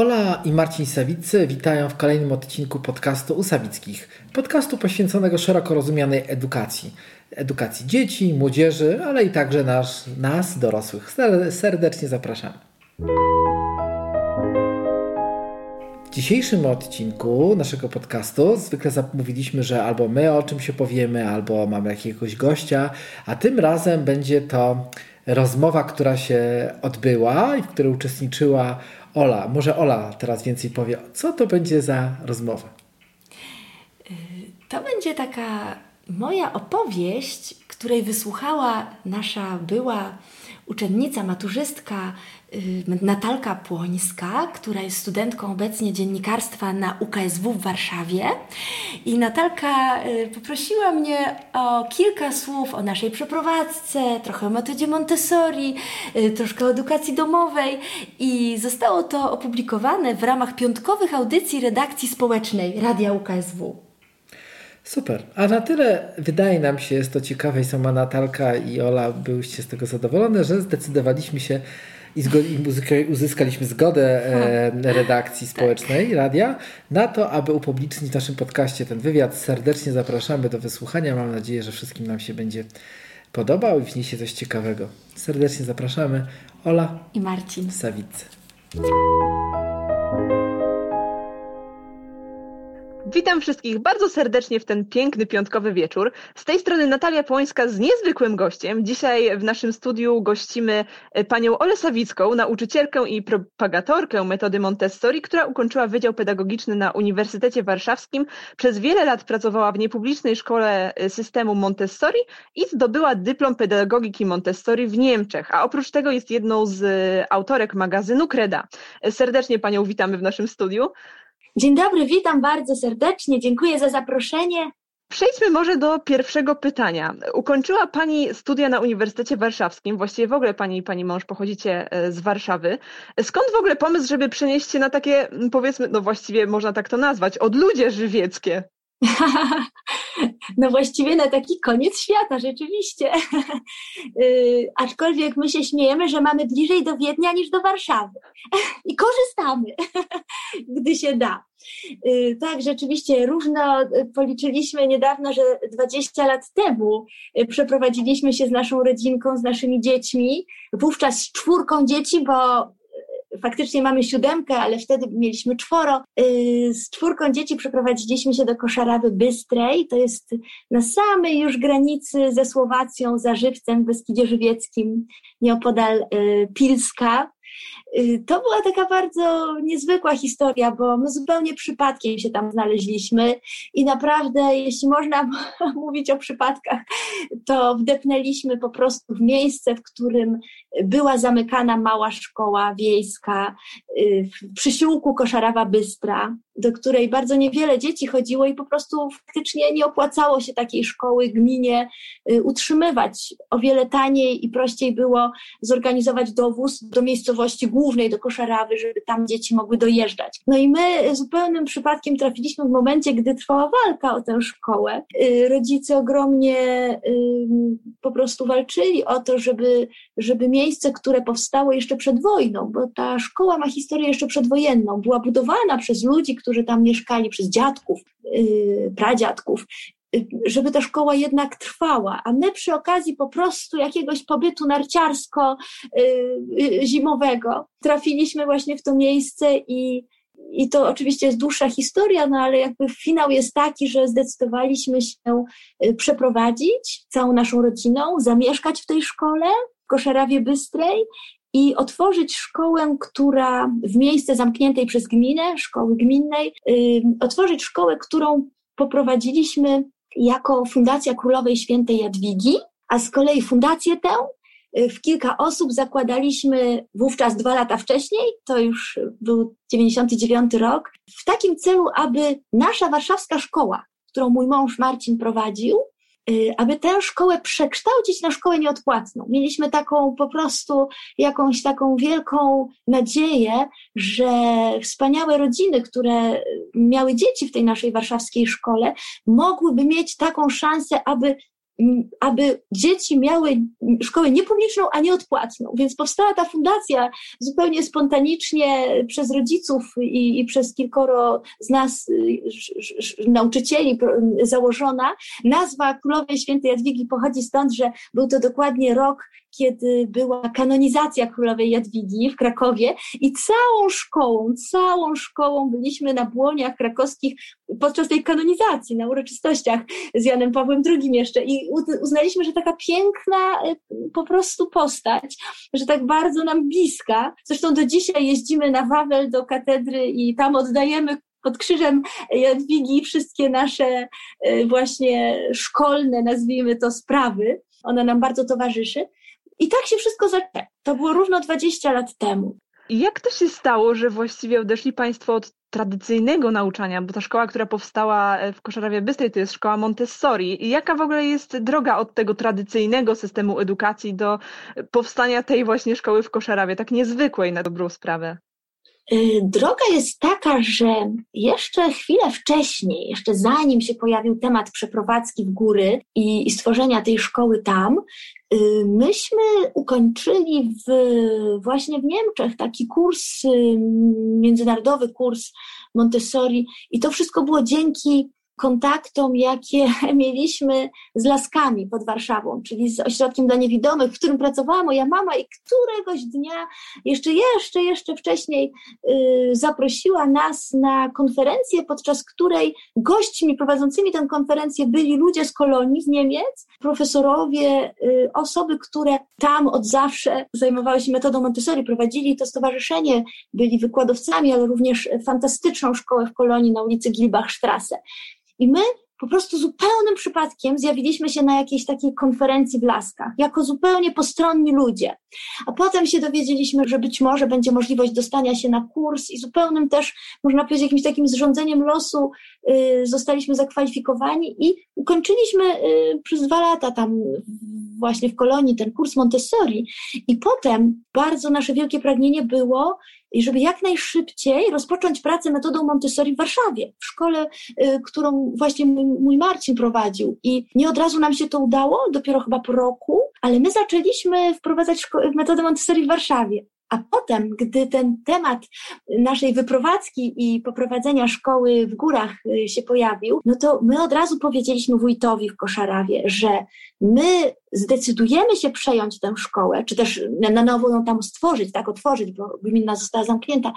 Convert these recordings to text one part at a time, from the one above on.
Ola i Marcin Sawicy witają w kolejnym odcinku podcastu u Sawickich. Podcastu poświęconego szeroko rozumianej edukacji. Edukacji dzieci, młodzieży, ale i także nas, nas dorosłych. Serdecznie zapraszamy. W dzisiejszym odcinku naszego podcastu zwykle zamówiliśmy, że albo my o czymś opowiemy, albo mamy jakiegoś gościa, a tym razem będzie to rozmowa, która się odbyła i w której uczestniczyła Ola. Może Ola teraz więcej powie, co to będzie za rozmowa? To będzie taka moja opowieść, której wysłuchała nasza była uczennica, maturzystka Natalka Płońska, która jest studentką obecnie dziennikarstwa na UKSW w Warszawie. I Natalka y, poprosiła mnie o kilka słów o naszej przeprowadzce, trochę o metodzie Montessori, y, troszkę o edukacji domowej. I zostało to opublikowane w ramach piątkowych audycji redakcji społecznej Radia UKSW. Super. A na tyle wydaje nam się, jest to ciekawe i sama Natalka i Ola byłyście z tego zadowolone, że zdecydowaliśmy się i, uzyskaliśmy zgodę e, redakcji tak. społecznej radia na to, aby upublicznić w naszym podcaście ten wywiad. Serdecznie zapraszamy do wysłuchania. Mam nadzieję, że wszystkim nam się będzie podobał i wniesie coś ciekawego. Serdecznie zapraszamy. Ola i Marcin Sawicy. Witam wszystkich bardzo serdecznie w ten piękny piątkowy wieczór. Z tej strony Natalia Płońska z niezwykłym gościem. Dzisiaj w naszym studiu gościmy e, panią Olę Sawicką, nauczycielkę i propagatorkę metody Montessori, która ukończyła Wydział Pedagogiczny na Uniwersytecie Warszawskim. Przez wiele lat pracowała w niepublicznej szkole e, systemu Montessori i zdobyła dyplom pedagogiki Montessori w Niemczech, a oprócz tego jest jedną z e, autorek magazynu Kreda. Serdecznie panią witamy w naszym studiu. Dzień dobry, witam bardzo serdecznie, dziękuję za zaproszenie. Przejdźmy może do pierwszego pytania. Ukończyła Pani studia na Uniwersytecie Warszawskim, właściwie w ogóle Pani i Pani mąż pochodzicie e, z Warszawy. Skąd w ogóle pomysł, żeby przenieść się na takie, powiedzmy, no właściwie można tak to nazwać, odludzie żywieckie? No właściwie na taki koniec świata, rzeczywiście. Yy, aczkolwiek my się śmiejemy, że mamy bliżej do Wiednia niż do Warszawy. I korzystamy, gdy się da. Yy, tak, rzeczywiście różno y, policzyliśmy niedawno, że 20 lat temu y, przeprowadziliśmy się z naszą rodzinką, z naszymi dziećmi, wówczas z czwórką dzieci, bo faktycznie mamy siódemkę, ale wtedy mieliśmy czworo. Y, z czwórką dzieci przeprowadziliśmy się do Koszarawy Bystrej. To jest na samej już granicy ze Słowacją, za Żywcem w Beskidzie Żywieckim, nieopodal y, Pilska. Y, to była taka bardzo niezwykła historia, bo my zupełnie przypadkiem się tam znaleźliśmy i naprawdę, jeśli można mówić o przypadkach, to wdepnęliśmy po prostu w miejsce, w którym była zamykana mała szkoła wiejska y, w przysiłku Koszarawa Bystra do której bardzo niewiele dzieci chodziło i po prostu faktycznie nie opłacało się takiej szkoły gminie y, utrzymywać. O wiele taniej i prościej było zorganizować dowóz do miejscowości głównej, do Koszarawy, żeby tam dzieci mogły dojeżdżać. No i my zupełnym przypadkiem trafiliśmy w momencie, gdy trwała walka o tę szkołę. Y, rodzice ogromnie po prostu walczyli o to, żeby, żeby miejsce, które powstało jeszcze przed wojną, bo ta szkoła ma historię jeszcze przedwojenną, była budowana przez ludzi, którzy tam mieszkali, przez dziadków, yy, pradziadków, żeby ta szkoła jednak trwała, a my przy okazji po prostu jakiegoś pobytu narciarsko-zimowego yy, trafiliśmy właśnie w to miejsce i, i to oczywiście jest dłuższa historia, no ale jakby finał jest taki, że zdecydowaliśmy się przeprowadzić całą naszą rodziną, zamieszkać w tej szkole w Koszarawie Bystrej i otworzyć szkołę, która w miejsce zamkniętej przez gminę, szkoły gminnej, yy, otworzyć szkołę, którą poprowadziliśmy jako Fundacja Królowej Świętej Jadwigi, a z kolei fundację tę y, w kilka osób zakładaliśmy wówczas dwa lata wcześniej, to już był 99 rok, w takim celu, aby nasza warszawska szkoła, którą mój mąż Marcin prowadził, aby tę szkołę przekształcić na szkołę nieodpłatną. Mieliśmy taką po prostu jakąś taką wielką nadzieję, że wspaniałe rodziny, które miały dzieci w tej naszej warszawskiej szkole, mogłyby mieć taką szansę, aby aby dzieci miały szkołę niepubliczną, a nie odpłatną. Więc powstała ta fundacja zupełnie spontanicznie przez rodziców i, i przez kilkoro z nas, y, nauczycieli, założona. Nazwa Królowej Świętej Jadwigi pochodzi stąd, że był to dokładnie rok kiedy była kanonizacja królowej Jadwigi w Krakowie i całą szkołą, całą szkołą byliśmy na błoniach krakowskich podczas tej kanonizacji, na uroczystościach z Janem Pawłem II jeszcze i uznaliśmy, że taka piękna e, po prostu postać, że tak bardzo nam bliska. Zresztą do dzisiaj jeździmy na Wawel do katedry i tam oddajemy pod krzyżem Jadwigi wszystkie nasze e, właśnie szkolne, nazwijmy to, sprawy. Ona nam bardzo towarzyszy. I tak się wszystko zaczęło. To było równo 20 lat temu. Jak to się stało, że właściwie odeszli Państwo od tradycyjnego nauczania, bo ta szkoła, która powstała e, w Koszarawie Bystrej, to jest szkoła Montessori. I jaka w ogóle jest droga od tego tradycyjnego systemu edukacji do powstania tej właśnie szkoły w Koszarawie, tak niezwykłej na dobrą sprawę? Y, droga jest taka, że jeszcze chwilę wcześniej, jeszcze zanim się pojawił temat przeprowadzki w góry i, stworzenia tej szkoły tam, y, myśmy ukończyli w, właśnie w Niemczech taki kurs, y, międzynarodowy kurs Montessori i to wszystko było dzięki kontaktom, jakie mieliśmy z Laskami pod Warszawą, czyli z ośrodkiem dla niewidomych, w którym pracowała moja mama i któregoś dnia, jeszcze, jeszcze, jeszcze wcześniej yy, zaprosiła nas na konferencję, podczas której gośćmi prowadzącymi tę konferencję byli ludzie z kolonii, z Niemiec, profesorowie, yy, osoby, które tam od zawsze zajmowały się metodą Montessori, prowadzili to stowarzyszenie, byli wykładowcami, ale również fantastyczną szkołę w kolonii na ulicy Gilbachstrasse. I my po prostu zupełnym przypadkiem zjawiliśmy się na jakiejś takiej konferencji w Laskach, jako zupełnie postronni ludzie. A potem się dowiedzieliśmy, że być może będzie możliwość dostania się na kurs i zupełnym też, można powiedzieć, jakimś takim zrządzeniem losu y, zostaliśmy zakwalifikowani i ukończyliśmy y, przez dwa lata tam właśnie w kolonii ten kurs Montessori. I potem bardzo nasze wielkie pragnienie było, żeby jak najszybciej rozpocząć pracę metodą Montessori w Warszawie, w szkole, y, którą właśnie mój Marcin prowadził. I nie od razu nam się to udało, dopiero chyba po roku, ale my zaczęliśmy wprowadzać metodę Montessori w Warszawie. A potem, gdy ten temat naszej wyprowadzki i poprowadzenia szkoły w górach y, się pojawił, no to my od razu powiedzieliśmy wójtowi w Koszarawie, że my zdecydujemy się przejąć tę szkołę, czy też na nowo ją tam stworzyć, tak otworzyć, bo gmina została zamknięta,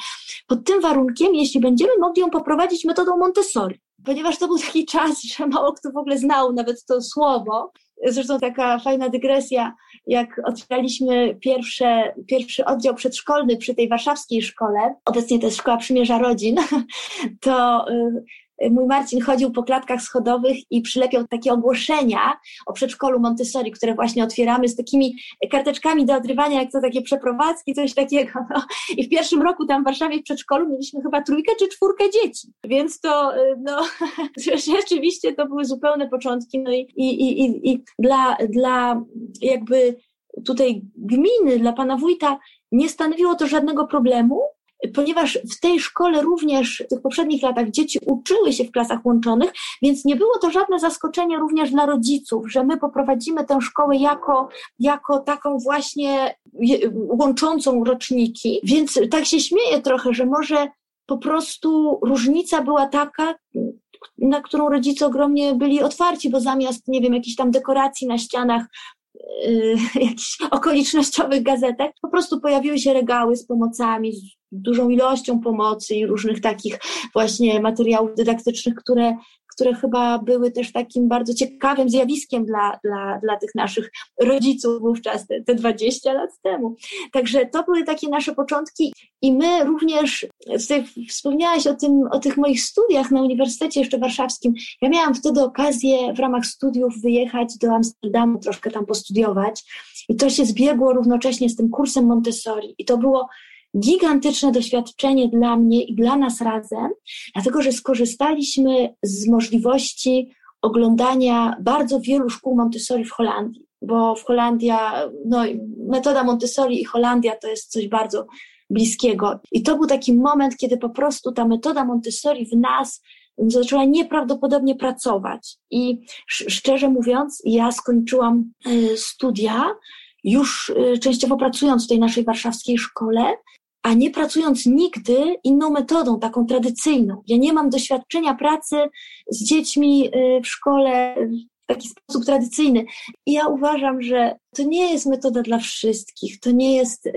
pod tym warunkiem, jeśli będziemy mogli ją poprowadzić metodą Montessori. Ponieważ to był taki czas, że mało kto w ogóle znał nawet to słowo, Zresztą taka fajna dygresja, jak otwieraliśmy pierwsze, pierwszy oddział przedszkolny przy tej warszawskiej szkole, obecnie to jest Szkoła Przymierza Rodzin, to y, mój Marcin chodził po klatkach schodowych i przylepiał takie ogłoszenia o przedszkolu Montessori, które właśnie otwieramy z takimi karteczkami do odrywania, jak to takie przeprowadzki, coś takiego. No. I w pierwszym roku tam w Warszawie w przedszkolu mieliśmy chyba trójkę czy czwórkę dzieci. Więc to y, no, rzeczywiście to były zupełne początki. No i, i, i, i dla, dla jakby tutaj gminy, dla pana wójta nie stanowiło to żadnego problemu, ponieważ w tej szkole również w tych poprzednich latach dzieci uczyły się w klasach łączonych, więc nie było to żadne zaskoczenie również dla rodziców, że my poprowadzimy tę szkołę jako, jako taką właśnie łączącą roczniki. Więc tak się śmieję trochę, że może po prostu różnica była taka, na którą rodzice ogromnie byli otwarci, bo zamiast, nie wiem, jakichś tam dekoracji na ścianach, yy, jakichś okolicznościowych gazetek, po prostu pojawiły się regały z pomocami, z dużą ilością pomocy i różnych takich właśnie materiałów dydaktycznych, które, które chyba były też takim bardzo ciekawym zjawiskiem dla, dla, dla tych naszych rodziców wówczas, te, te 20 lat temu. Także to były takie nasze początki i my również, wspomniałaś o, tym, o tych moich studiach na Uniwersytecie jeszcze Warszawskim. Ja miałam wtedy okazję w ramach studiów wyjechać do Amsterdamu, troszkę tam postudiować i to się zbiegło równocześnie z tym kursem Montessori i to było gigantyczne doświadczenie dla mnie i dla nas razem, dlatego że skorzystaliśmy z możliwości oglądania bardzo wielu szkół Montessori w Holandii, bo w Holandia, no, metoda Montessori i Holandia to jest coś bardzo bliskiego. I to był taki moment, kiedy po prostu ta metoda Montessori w nas zaczęła nieprawdopodobnie pracować. I szczerze mówiąc, ja skończyłam e, studia, już e, częściowo pracując w tej naszej warszawskiej szkole, a nie pracując nigdy inną metodą, taką tradycyjną. Ja nie mam doświadczenia pracy z dziećmi e, w szkole w taki sposób tradycyjny. I ja uważam, że to nie jest metoda dla wszystkich, to nie jest,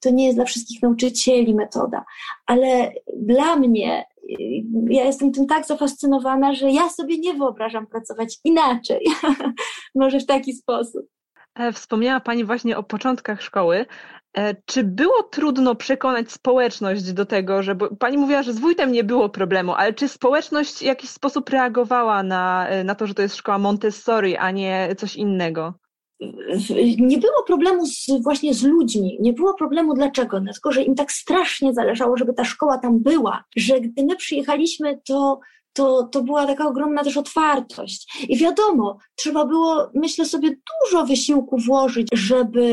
to nie jest dla wszystkich nauczycieli metoda, ale dla mnie ja jestem tym tak zafascynowana, że ja sobie nie wyobrażam pracować inaczej. Może w taki sposób. E, wspomniała Pani właśnie o początkach szkoły. E, czy było trudno przekonać społeczność do tego, że Pani mówiła, że z wójtem nie było problemu, ale czy społeczność w jakiś sposób reagowała na, e, na to, że to jest szkoła Montessori, a nie coś innego? nie było problemu z, właśnie z ludźmi. Nie było problemu dlaczego? Dlatego, że im tak strasznie zależało, żeby ta szkoła tam była, że gdy my przyjechaliśmy, to to, to była taka ogromna też otwartość. I wiadomo, trzeba było, myślę sobie, dużo wysiłku włożyć, żeby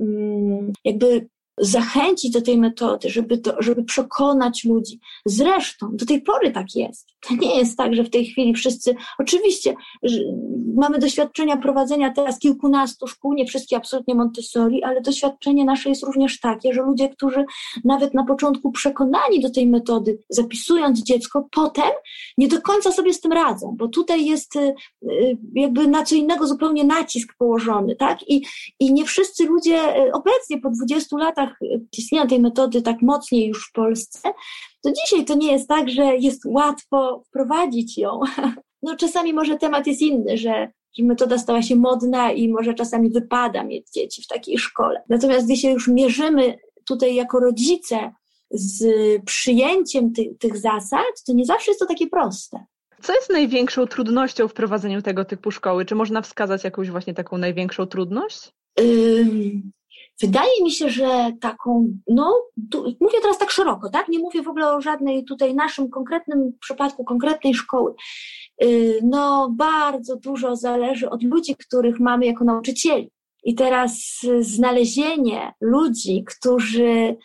mm, jakby zachęcić do tej metody, żeby, to, żeby przekonać ludzi. Zresztą do tej pory tak jest. To nie jest tak, że w tej chwili wszyscy, oczywiście mamy doświadczenia prowadzenia teraz kilkunastu szkół, nie wszystkie absolutnie Montessori, ale doświadczenie nasze jest również takie, że ludzie, którzy nawet na początku przekonani do tej metody, zapisując dziecko, potem nie do końca sobie z tym radzą, bo tutaj jest y, y, jakby na co innego zupełnie nacisk położony, tak? I, i nie wszyscy ludzie y, obecnie po 20 latach istnienia tej metody tak mocniej już w Polsce, to dzisiaj to nie jest tak, że jest łatwo wprowadzić ją. No czasami może temat jest inny, że, że metoda stała się modna i może czasami wypada mieć dzieci w takiej szkole. Natomiast gdy się już mierzymy tutaj jako rodzice z przyjęciem ty, tych zasad, to nie zawsze jest to takie proste. Co jest największą trudnością w prowadzeniu tego typu szkoły? Czy można wskazać jakąś właśnie taką największą trudność? Wydaje mi się, że taką, no, tu, mówię teraz tak szeroko, tak? Nie mówię w ogóle o żadnej tutaj naszym konkretnym przypadku, konkretnej szkoły. Y, no, bardzo dużo zależy od ludzi, których mamy jako nauczycieli. I teraz znalezienie ludzi, którzy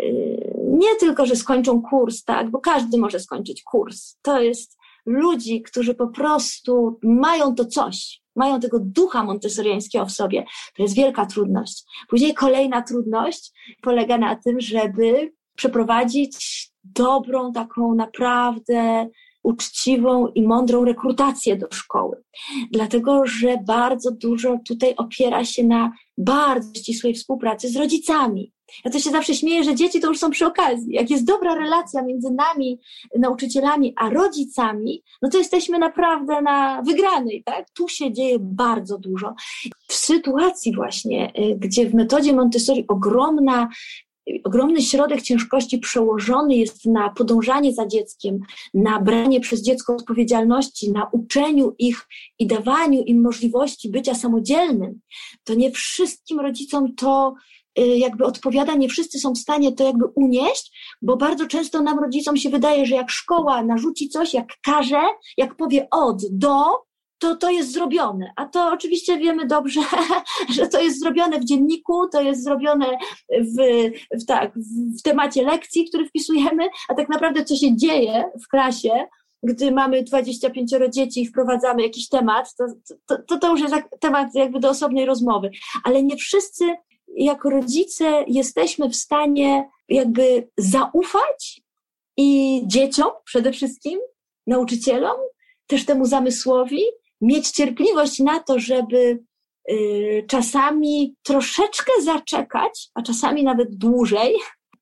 y, nie tylko, że skończą kurs, tak, bo każdy może skończyć kurs. To jest ludzi, którzy po prostu mają to coś, mają tego ducha montessoriańskiego w sobie. To jest wielka trudność. Później kolejna trudność polega na tym, żeby przeprowadzić dobrą, taką naprawdę uczciwą i mądrą rekrutację do szkoły. Dlatego, że bardzo dużo tutaj opiera się na bardzo ścisłej współpracy z rodzicami. Ja to się zawsze śmieję, że dzieci to już są przy okazji. Jak jest dobra relacja między nami, nauczycielami, a rodzicami, no to jesteśmy naprawdę na wygranej, tak? Tu się dzieje bardzo dużo. W sytuacji właśnie, y, gdzie w metodzie Montessori ogromna ogromny środek ciężkości przełożony jest na podążanie za dzieckiem, na branie przez dziecko odpowiedzialności, na uczeniu ich i dawaniu im możliwości bycia samodzielnym, to nie wszystkim rodzicom to jakby odpowiada, nie wszyscy są w stanie to jakby unieść, bo bardzo często nam rodzicom się wydaje, że jak szkoła narzuci coś, jak każe, jak powie od, do, to to jest zrobione. A to oczywiście wiemy dobrze, że to jest zrobione w dzienniku, to jest zrobione w, w, tak, w temacie lekcji, który wpisujemy, a tak naprawdę co się dzieje w klasie, gdy mamy 25 dzieci i wprowadzamy jakiś temat, to, to, to, to już jest temat jakby do osobnej rozmowy. Ale nie wszyscy jako rodzice jesteśmy w stanie jakby zaufać i dzieciom przede wszystkim, nauczycielom, też temu zamysłowi, mieć cierpliwość na to, żeby y, czasami troszeczkę zaczekać, a czasami nawet dłużej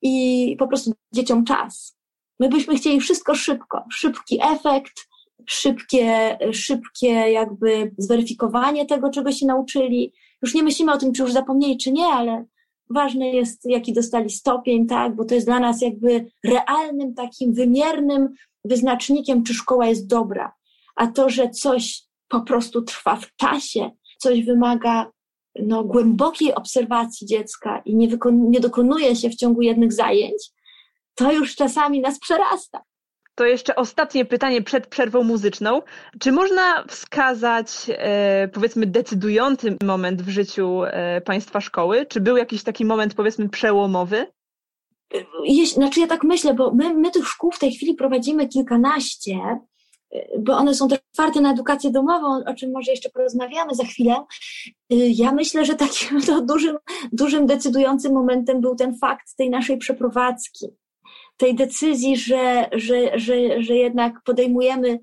i po prostu dzieciom czas. My byśmy chcieli wszystko szybko, szybki efekt, szybkie, szybkie jakby zweryfikowanie tego, czego się nauczyli. Już nie myślimy o tym, czy już zapomnieli, czy nie, ale ważne jest, jaki dostali stopień, tak, bo to jest dla nas jakby realnym, takim wymiernym wyznacznikiem, czy szkoła jest dobra. A to, że coś po prostu trwa w czasie, coś wymaga no, głębokiej obserwacji dziecka i nie, nie dokonuje się w ciągu jednych zajęć, to już czasami nas przerasta. To jeszcze ostatnie pytanie przed przerwą muzyczną. Czy można wskazać, e, powiedzmy, decydujący moment w życiu e, Państwa szkoły? Czy był jakiś taki moment, powiedzmy, przełomowy? jeśli, znaczy ja tak myślę, bo my, my tych szkół w tej chwili prowadzimy kilkanaście, bo one są też otwarte na edukację domową, o czym może jeszcze porozmawiamy za chwilę. Ja myślę, że takim dużym, dużym decydującym momentem był ten fakt tej naszej przeprowadzki, tej decyzji, że, że, że, że jednak podejmujemy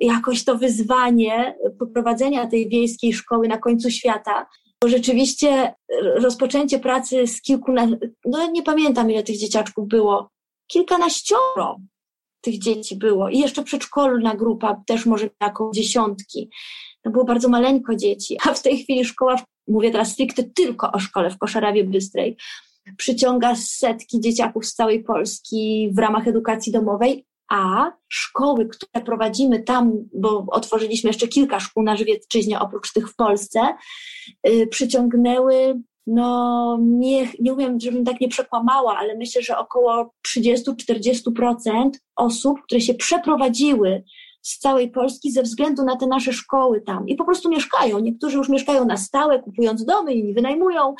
jakoś to wyzwanie poprowadzenia tej wiejskiej szkoły na końcu świata, bo rzeczywiście rozpoczęcie pracy z kilku, no nie pamiętam ile tych dzieciaczków było, kilkanaścioro tych dzieci było. I jeszcze przedszkolna grupa, też może taką dziesiątki. To było bardzo maleńko dzieci, a w tej chwili szkoła, mówię teraz stricte tylko o szkole w Koszarawie Bystrej, przyciąga setki dzieciaków z całej Polski w ramach edukacji domowej, a szkoły, które prowadzimy tam, bo otworzyliśmy jeszcze kilka szkół na Żywiecczyźnie oprócz tych w Polsce, yy, przyciągnęły no nie, nie umiem, żebym tak nie przekłamała, ale myślę, że około 30-40% osób, które się przeprowadziły z całej Polski ze względu na te nasze szkoły tam i po prostu mieszkają. Niektórzy już mieszkają na stałe, kupując domy, inni wynajmują,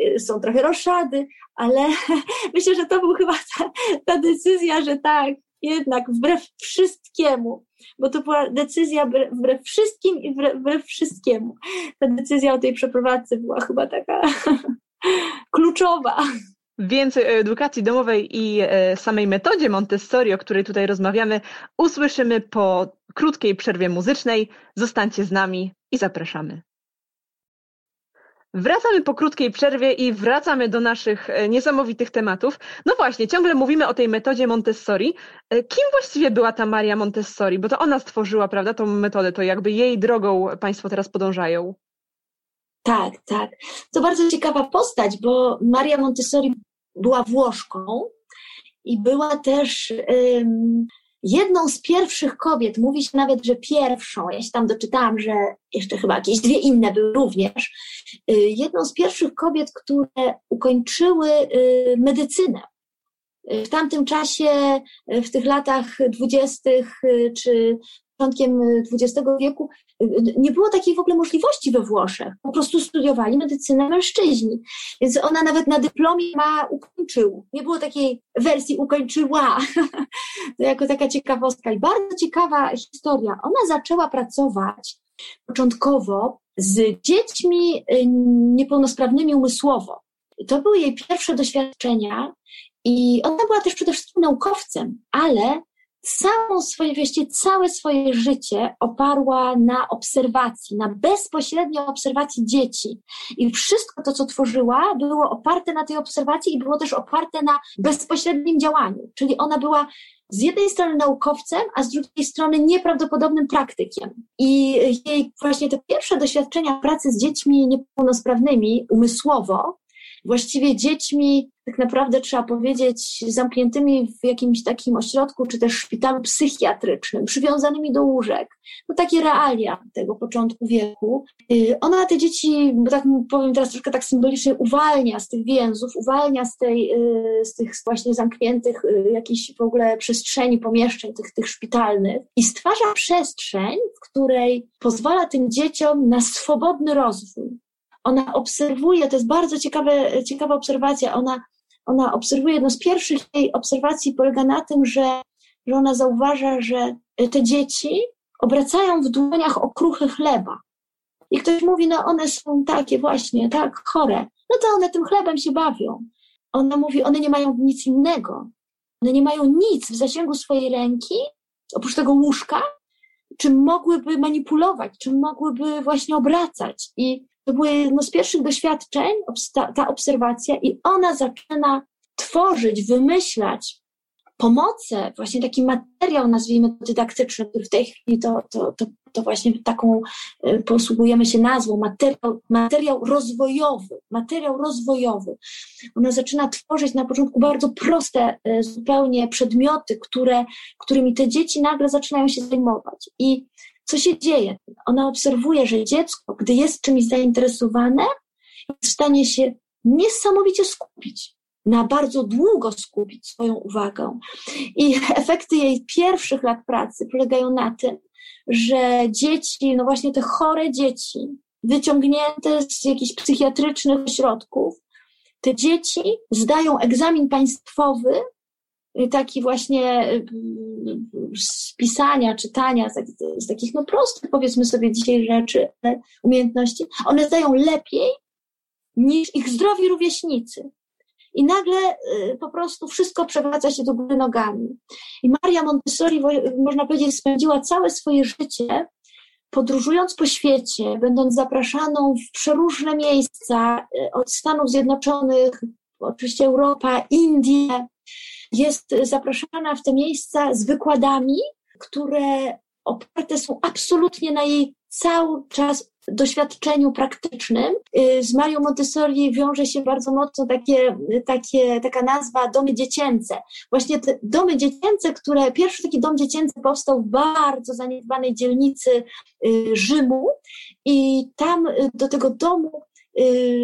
y, są trochę roszady, ale myślę, że to był chyba ta, ta decyzja, że tak, jednak wbrew wszystkiemu, bo to była decyzja wbrew wszystkim i wbrew, wbrew wszystkiemu. Ta decyzja o tej przeprowadzce była chyba taka kluczowa. Więcej o edukacji domowej i e, samej metodzie Montessori, o której tutaj rozmawiamy, usłyszymy po krótkiej przerwie muzycznej. Zostańcie z nami i zapraszamy. Wracamy po krótkiej przerwie i wracamy do naszych e, niesamowitych tematów. No właśnie, ciągle mówimy o tej metodzie Montessori. E, kim właściwie była ta Maria Montessori? Bo to ona stworzyła, prawda, tą metodę, to jakby jej drogą Państwo teraz podążają. Tak, tak. To bardzo ciekawa postać, bo Maria Montessori była Włoszką i była też um, jedną z pierwszych kobiet, mówi się nawet, że pierwszą, ja się tam doczytałam, że jeszcze chyba jakieś dwie inne były również, y, jedną z pierwszych kobiet, które ukończyły y, medycynę. W tamtym czasie, w tych latach dwudziestych czy początkiem XX wieku nie było takiej w ogóle możliwości we Włoszech. Po prostu studiowali medycynę mężczyźni. Więc ona nawet na dyplomie ma ukończył. Nie było takiej wersji ukończyła. to jako taka ciekawostka. I bardzo ciekawa historia. Ona zaczęła pracować początkowo z dziećmi y, niepełnosprawnymi umysłowo. To były jej pierwsze doświadczenia i ona była też przede wszystkim naukowcem, ale całą swoje, właściwie całe swoje życie oparła na obserwacji, na bezpośredniej obserwacji dzieci. I wszystko to, co tworzyła, było oparte na tej obserwacji i było też oparte na bezpośrednim działaniu. Czyli ona była z jednej strony naukowcem, a z drugiej strony nieprawdopodobnym praktykiem. I jej właśnie te pierwsze doświadczenia pracy z dziećmi niepełnosprawnymi umysłowo właściwie dziećmi, tak naprawdę trzeba powiedzieć, zamkniętymi w jakimś takim ośrodku, czy też szpitalu psychiatrycznym, przywiązanymi do łóżek. No takie realia tego początku wieku. Y, ona te dzieci, bo tak powiem teraz troszkę tak symbolicznie, uwalnia z tych więzów, uwalnia z, tej, y, z tych właśnie zamkniętych y, jakichś w ogóle przestrzeni, pomieszczeń tych, tych szpitalnych i stwarza przestrzeń, w której pozwala tym dzieciom na swobodny rozwój ona obserwuje, to jest bardzo ciekawe, ciekawa obserwacja, ona, ona obserwuje, jedno z pierwszych jej obserwacji polega na tym, że, że ona zauważa, że te dzieci obracają w dłoniach okruchy chleba. I ktoś mówi, no one są takie właśnie, tak, chore. No to one tym chlebem się bawią. Ona mówi, one nie mają nic innego. One nie mają nic w zasięgu swojej ręki, oprócz tego łóżka, czym mogłyby manipulować, czym mogłyby właśnie obracać. I to było jedno z pierwszych doświadczeń, ta obserwacja, i ona zaczyna tworzyć, wymyślać pomocę, właśnie taki materiał, nazwijmy to dydaktyczny, który w tej chwili to, to, to, to właśnie taką e, posługujemy się nazwą, materiał, materiał rozwojowy, materiał rozwojowy. Ona zaczyna tworzyć na początku bardzo proste e, zupełnie przedmioty, które, którymi te dzieci nagle zaczynają się zajmować. I co się dzieje? Ona obserwuje, że dziecko, gdy jest czymś zainteresowane, jest w stanie się niesamowicie skupić, na bardzo długo skupić swoją uwagę. I efekty jej pierwszych lat pracy polegają na tym, że dzieci, no właśnie te chore dzieci, wyciągnięte z jakichś psychiatrycznych ośrodków, te dzieci zdają egzamin państwowy, taki właśnie y, z pisania, czytania, z, takich no prostych, powiedzmy sobie dzisiaj rzeczy, umiejętności, one zdają lepiej niż ich zdrowi rówieśnicy. I nagle y, po prostu wszystko przewraca się do góry nogami. I Maria Montessori, można powiedzieć, spędziła całe swoje życie podróżując po świecie, będąc zapraszaną w przeróżne miejsca, y, od Stanów Zjednoczonych, oczywiście Europa, Indie, jest zapraszana w te miejsca z wykładami, które oparte są absolutnie na jej cały czas doświadczeniu praktycznym. Y, z Marią Montessori wiąże się bardzo mocno takie, takie, taka nazwa domy dziecięce. Właśnie te domy dziecięce, które, pierwszy taki dom dziecięcy powstał w bardzo zaniedbanej dzielnicy y, Rzymu i tam y, do tego domu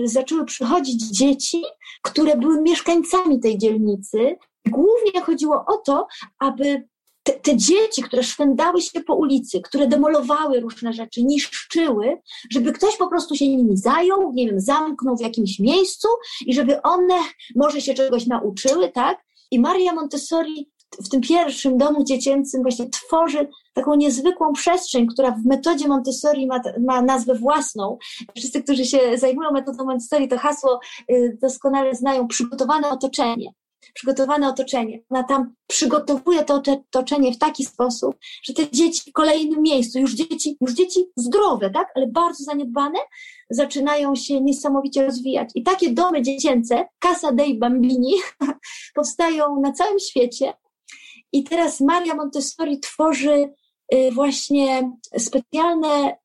zaczęły przychodzić dzieci, które były mieszkańcami tej dzielnicy. Głównie chodziło o to, aby te, te, dzieci, które szwędały się po ulicy, które demolowały różne rzeczy, niszczyły, żeby ktoś po prostu się nimi zajął, nie wiem, zamknął w jakimś miejscu i żeby one może się czegoś nauczyły, tak? I Maria Montessori w tym pierwszym domu dziecięcym właśnie tworzy taką niezwykłą przestrzeń, która w metodzie Montessori ma, ma nazwę własną. Wszyscy, którzy się zajmują metodą Montessori, to hasło y, doskonale znają, przygotowane otoczenie przygotowane otoczenie. Ona tam przygotowuje to otoczenie w taki sposób, że te dzieci w kolejnym miejscu, już dzieci, już dzieci zdrowe, tak, ale bardzo zaniedbane, zaczynają się niesamowicie rozwijać. I takie domy dziecięce, Casa dei Bambini, powstają na całym świecie. I teraz Maria Montessori tworzy y, właśnie specjalne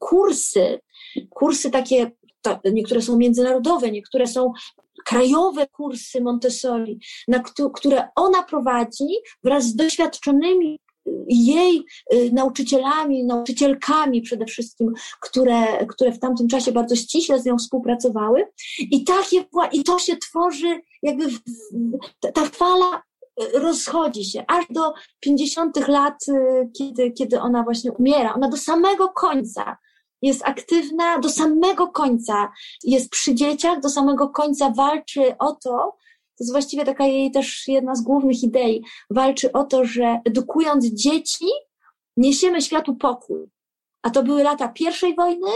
kursy, kursy takie, niektóre są międzynarodowe, niektóre są krajowe kursy Montessori, na które ona prowadzi wraz z doświadczonymi y, jej y, nauczycielami, nauczycielkami przede wszystkim, które, które w tamtym czasie bardzo ściśle z nią współpracowały. I takie, i to się tworzy, jakby ta fala y, rozchodzi się aż do 50 lat, kiedy, kiedy ona właśnie umiera. Ona do samego końca jest aktywna do samego końca, jest przy dzieciach, do samego końca walczy o to, to jest właściwie taka jej też jedna z głównych idei, walczy o to, że edukując dzieci, niesiemy światu pokój. A to były lata pierwszej wojny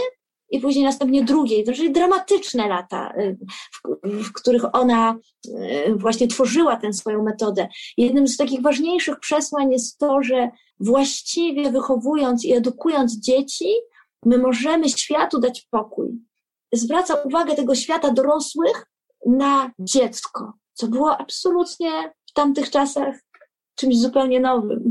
i później następnie drugiej, czyli dramatyczne lata, y, w, w, których ona y, właśnie tworzyła tę swoją metodę. Jednym z takich ważniejszych przesłań jest to, że właściwie wychowując i edukując dzieci, My możemy światu dać pokój. Zwraca uwagę tego świata dorosłych na dziecko, co było absolutnie w tamtych czasach czymś zupełnie nowym.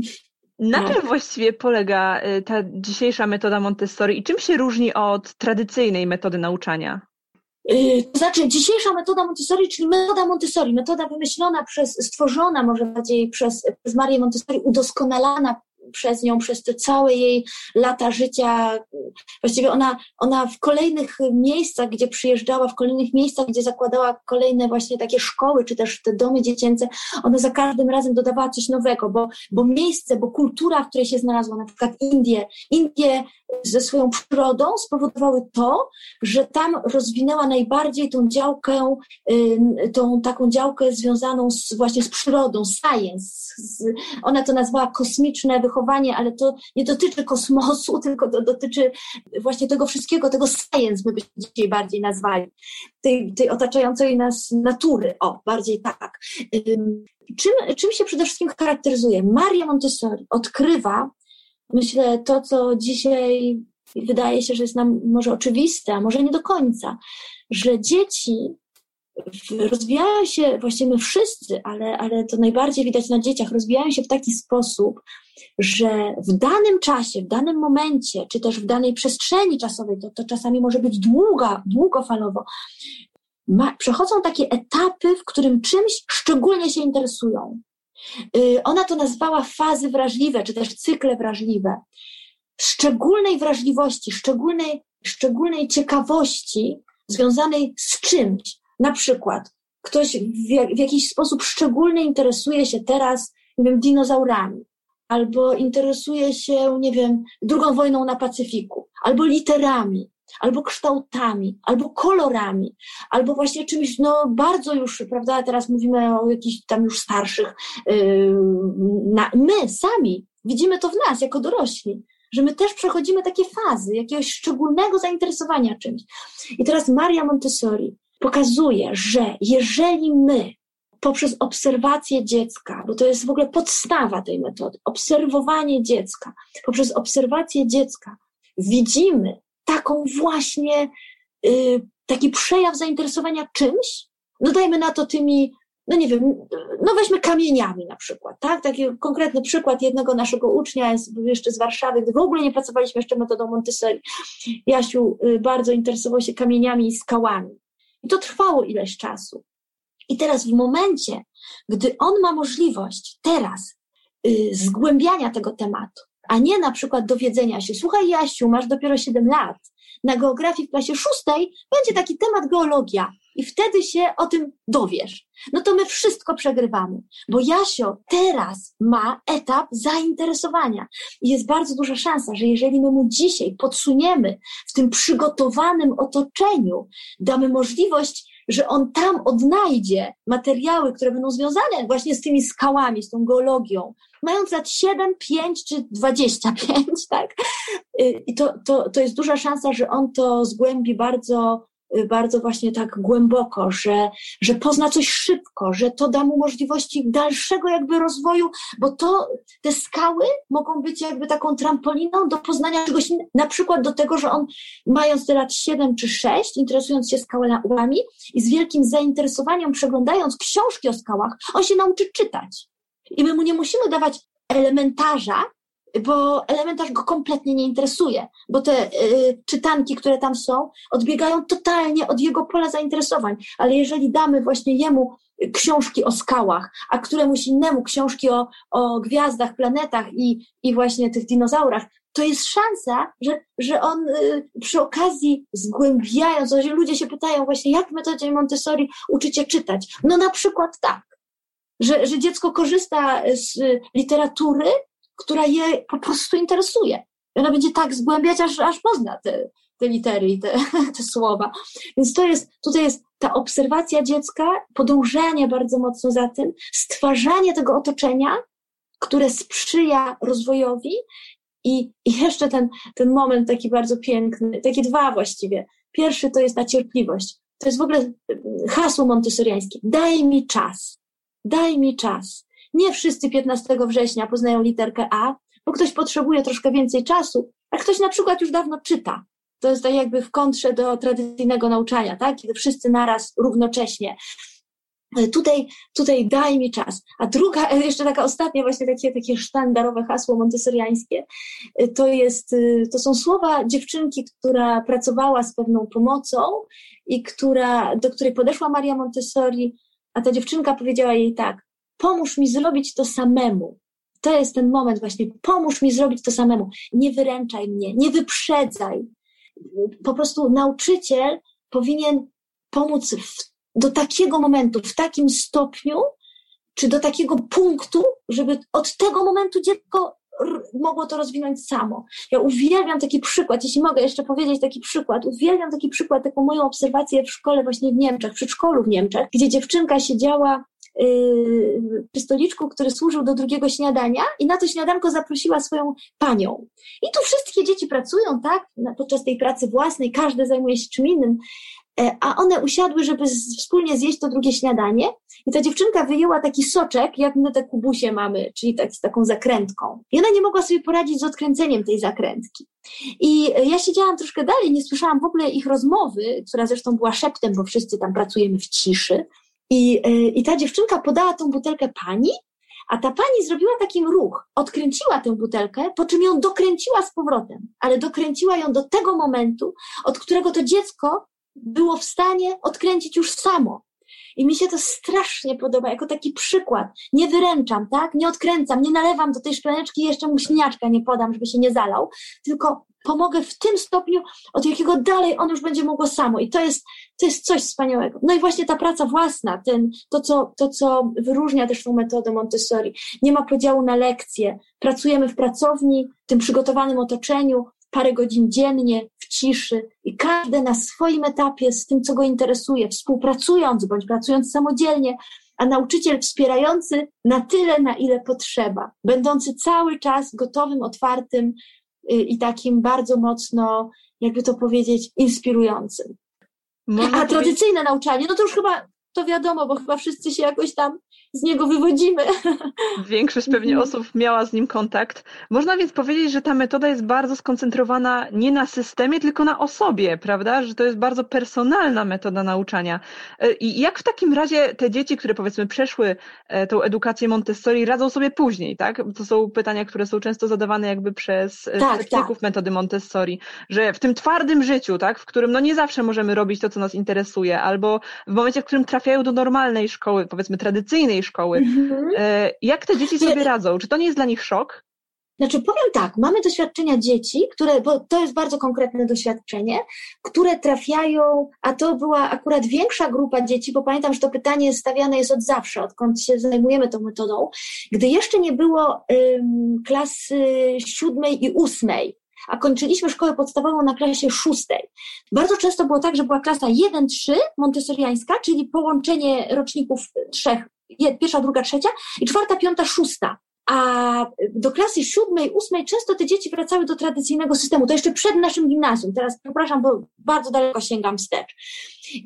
Na tak. czym właściwie polega y, ta dzisiejsza metoda Montessori i czym się różni od tradycyjnej metody nauczania? Y, to znaczy, dzisiejsza metoda Montessori, czyli metoda Montessori, metoda wymyślona przez, stworzona może bardziej przez, przez Marię Montessori, udoskonalana przez nią, przez te całe jej lata życia. Właściwie ona, ona w kolejnych miejscach, gdzie przyjeżdżała, w kolejnych miejscach, gdzie zakładała kolejne właśnie takie szkoły, czy też te domy dziecięce, ona za każdym razem dodawała coś nowego, bo, bo miejsce, bo kultura, w której się znalazła, na przykład Indie, Indie ze swoją przyrodą spowodowały to, że tam rozwinęła najbardziej tą działkę, tą taką działkę związaną z, właśnie z przyrodą, science. Ona to nazwała kosmiczne wychowanie, ale to nie dotyczy kosmosu, tylko to dotyczy właśnie tego wszystkiego, tego science, my byśmy dzisiaj bardziej nazwali, tej, tej otaczającej nas natury, o, bardziej tak. Czym, czym się przede wszystkim charakteryzuje? Maria Montessori odkrywa myślę, to, co dzisiaj wydaje się, że jest nam może oczywiste, a może nie do końca, że dzieci rozwijają się, właściwie my wszyscy, ale, ale to najbardziej widać na dzieciach, rozwijają się w taki sposób, że w danym czasie, w danym momencie, czy też w danej przestrzeni czasowej, to, to czasami może być długa, długofalowo, ma, przechodzą takie etapy, w którym czymś szczególnie się interesują. Y, ona to nazwała fazy wrażliwe, czy też cykle wrażliwe. Szczególnej wrażliwości, szczególnej, szczególnej ciekawości związanej z czymś. Na przykład ktoś w, w jakiś sposób szczególny interesuje się teraz, nie wiem, dinozaurami, albo interesuje się, nie wiem, drugą wojną na Pacyfiku, albo literami, albo kształtami, albo kolorami, albo właśnie czymś, no bardzo już, prawda, teraz mówimy o jakichś tam już starszych, yy, na, my sami widzimy to w nas jako dorośli, że my też przechodzimy takie fazy jakiegoś szczególnego zainteresowania czymś. I teraz Maria Montessori pokazuje, że jeżeli my poprzez obserwację dziecka, bo to jest w ogóle podstawa tej metody, obserwowanie dziecka, poprzez obserwację dziecka widzimy taką właśnie, y, taki przejaw zainteresowania czymś, no dajmy na to tymi, no nie wiem, no weźmy kamieniami na przykład, tak? Taki konkretny przykład jednego naszego ucznia jest jeszcze z Warszawy, gdy w ogóle nie pracowaliśmy jeszcze metodą Montessori. Jasiu y, bardzo interesował się kamieniami i skałami. I to trwało ileś czasu. I teraz w momencie, gdy on ma możliwość teraz y, zgłębiania tego tematu, a nie na przykład dowiedzenia się, słuchaj Jasiu, masz dopiero 7 lat, na geografii w klasie szóstej będzie taki temat geologia i wtedy się o tym dowiesz. No to my wszystko przegrywamy, bo Jasio teraz ma etap zainteresowania i jest bardzo duża szansa, że jeżeli my mu dzisiaj podsuniemy w tym przygotowanym otoczeniu, damy możliwość że on tam odnajdzie materiały, które będą związane właśnie z tymi skałami, z tą geologią, mając lat 7, 5 czy 25, tak? Y, I to, to, to jest duża szansa, że on to zgłębi bardzo bardzo właśnie tak głęboko, że, że pozna coś szybko, że to da mu możliwości dalszego jakby rozwoju, bo to, te skały mogą być jakby taką trampoliną do poznania czegoś na przykład do tego, że on mając te lat 7 czy 6, interesując się skałami i z wielkim zainteresowaniem przeglądając książki o skałach, on się nauczy czytać. I my mu nie musimy dawać elementarza, bo elementarz go kompletnie nie interesuje, bo te y, czytanki, które tam są, odbiegają totalnie od jego pola zainteresowań. Ale jeżeli damy właśnie jemu książki o skałach, a któremuś innemu książki o, o gwiazdach, planetach i, i właśnie tych dinozaurach, to jest szansa, że, że on y, przy okazji zgłębiając, ludzie się pytają właśnie, jak w metodzie Montessori uczycie czytać? No na przykład tak, że, że dziecko korzysta z literatury, która je po prostu interesuje. I ona będzie tak zgłębiać, aż, aż pozna te, te litery i te, te słowa. Więc to jest, tutaj jest ta obserwacja dziecka, podążanie bardzo mocno za tym, stwarzanie tego otoczenia, które sprzyja rozwojowi i, i jeszcze ten, ten moment taki bardzo piękny, takie dwa właściwie. Pierwszy to jest ta cierpliwość. To jest w ogóle hasło montessoriańskie. Daj mi czas. Daj mi czas. Nie wszyscy 15 września poznają literkę A, bo ktoś potrzebuje troszkę więcej czasu, a ktoś na przykład już dawno czyta. To jest tak jakby w kontrze do tradycyjnego nauczania, tak? kiedy wszyscy naraz równocześnie. Tutaj, tutaj daj mi czas. A druga, jeszcze taka ostatnia, właśnie takie, takie sztandarowe hasło montessoriańskie, to, jest, to są słowa dziewczynki, która pracowała z pewną pomocą i która, do której podeszła Maria Montessori, a ta dziewczynka powiedziała jej tak, pomóż mi zrobić to samemu. To jest ten moment właśnie, pomóż mi zrobić to samemu. Nie wyręczaj mnie, nie wyprzedzaj. Po prostu nauczyciel powinien pomóc w, do takiego momentu, w takim stopniu, czy do takiego punktu, żeby od tego momentu dziecko mogło to rozwinąć samo. Ja uwielbiam taki przykład, jeśli mogę jeszcze powiedzieć taki przykład, uwielbiam taki przykład, taką moją obserwację w szkole właśnie w Niemczech, w przedszkolu w Niemczech, gdzie dziewczynka siedziała yy, przy stoliczku, który służył do drugiego śniadania i na to śniadanko zaprosiła swoją panią. I tu wszystkie dzieci pracują, tak, podczas tej pracy własnej, każdy zajmuje się czym innym, e, a one usiadły, żeby wspólnie zjeść to drugie śniadanie i ta dziewczynka wyjęła taki soczek, jak my te kubusie mamy, czyli tak, z taką zakrętką. I ona nie mogła sobie poradzić z odkręceniem tej zakrętki. I ja siedziałam troszkę dalej, nie słyszałam w ogóle ich rozmowy, która zresztą była szeptem, bo wszyscy tam pracujemy w ciszy. I, e, I ta dziewczynka podała tą butelkę pani, a ta pani zrobiła taki ruch, odkręciła tę butelkę, po czym ją dokręciła z powrotem, ale dokręciła ją do tego momentu, od którego to dziecko było w stanie odkręcić już samo. I mi się to strasznie podoba, jako taki przykład. Nie wyręczam, tak? Nie odkręcam, nie nalewam do tej szklaneczki jeszcze mu śniaczka nie podam, żeby się nie zalał, tylko pomogę w tym stopniu, od jakiego dalej on już będzie mogło samo. I to jest, to jest coś wspaniałego. No i właśnie ta praca własna, ten, to, co, to, co wyróżnia też tą metodę Montessori. Nie ma podziału na lekcje. Pracujemy w pracowni, w tym przygotowanym otoczeniu, parę godzin dziennie, w ciszy i każdy na swoim etapie z tym, co go interesuje, współpracując bądź pracując samodzielnie, a nauczyciel wspierający na tyle, na ile potrzeba, będący cały czas gotowym, otwartym y, i takim bardzo mocno, jakby to powiedzieć, inspirującym. Można a tradycyjne nauczanie, no to już chyba to wiadomo, bo chyba wszyscy się jakoś tam z niego wywodzimy. Większość pewnie mhm. osób miała z nim kontakt. Można więc powiedzieć, że ta metoda jest bardzo skoncentrowana nie na systemie, tylko na osobie, prawda? Że to jest bardzo personalna metoda nauczania. E, I jak w takim razie te dzieci, które powiedzmy przeszły e, tą edukację Montessori, radzą sobie później, tak? To są pytania, które są często zadawane jakby przez e, tak, praktyków tak. metody Montessori, że w tym twardym życiu, tak? W którym no nie zawsze możemy robić to, co nas interesuje, albo w momencie, w którym trafiają do normalnej szkoły, powiedzmy tradycyjnej szkoły. Mhm. E, jak te dzieci sobie radzą? Czy to nie jest dla nich szok? Znaczy, powiem tak, mamy doświadczenia dzieci, które, bo to jest bardzo konkretne doświadczenie, które trafiają, a to była akurat większa grupa dzieci, bo pamiętam, że to pytanie stawiane jest od zawsze, odkąd się zajmujemy tą metodą, gdy jeszcze nie było um, klasy siódmej i ósmej, a kończyliśmy szkołę podstawową na klasie szóstej. Bardzo często było tak, że była klasa 1-3 montessoriańska, czyli połączenie roczników trzech pierwsza, druga, trzecia i czwarta, piąta, szósta. A do klasy siódmej, ósmej często te dzieci wracały do tradycyjnego systemu. To jeszcze przed naszym gimnazjum. Teraz przepraszam, bo bardzo daleko sięgam wstecz.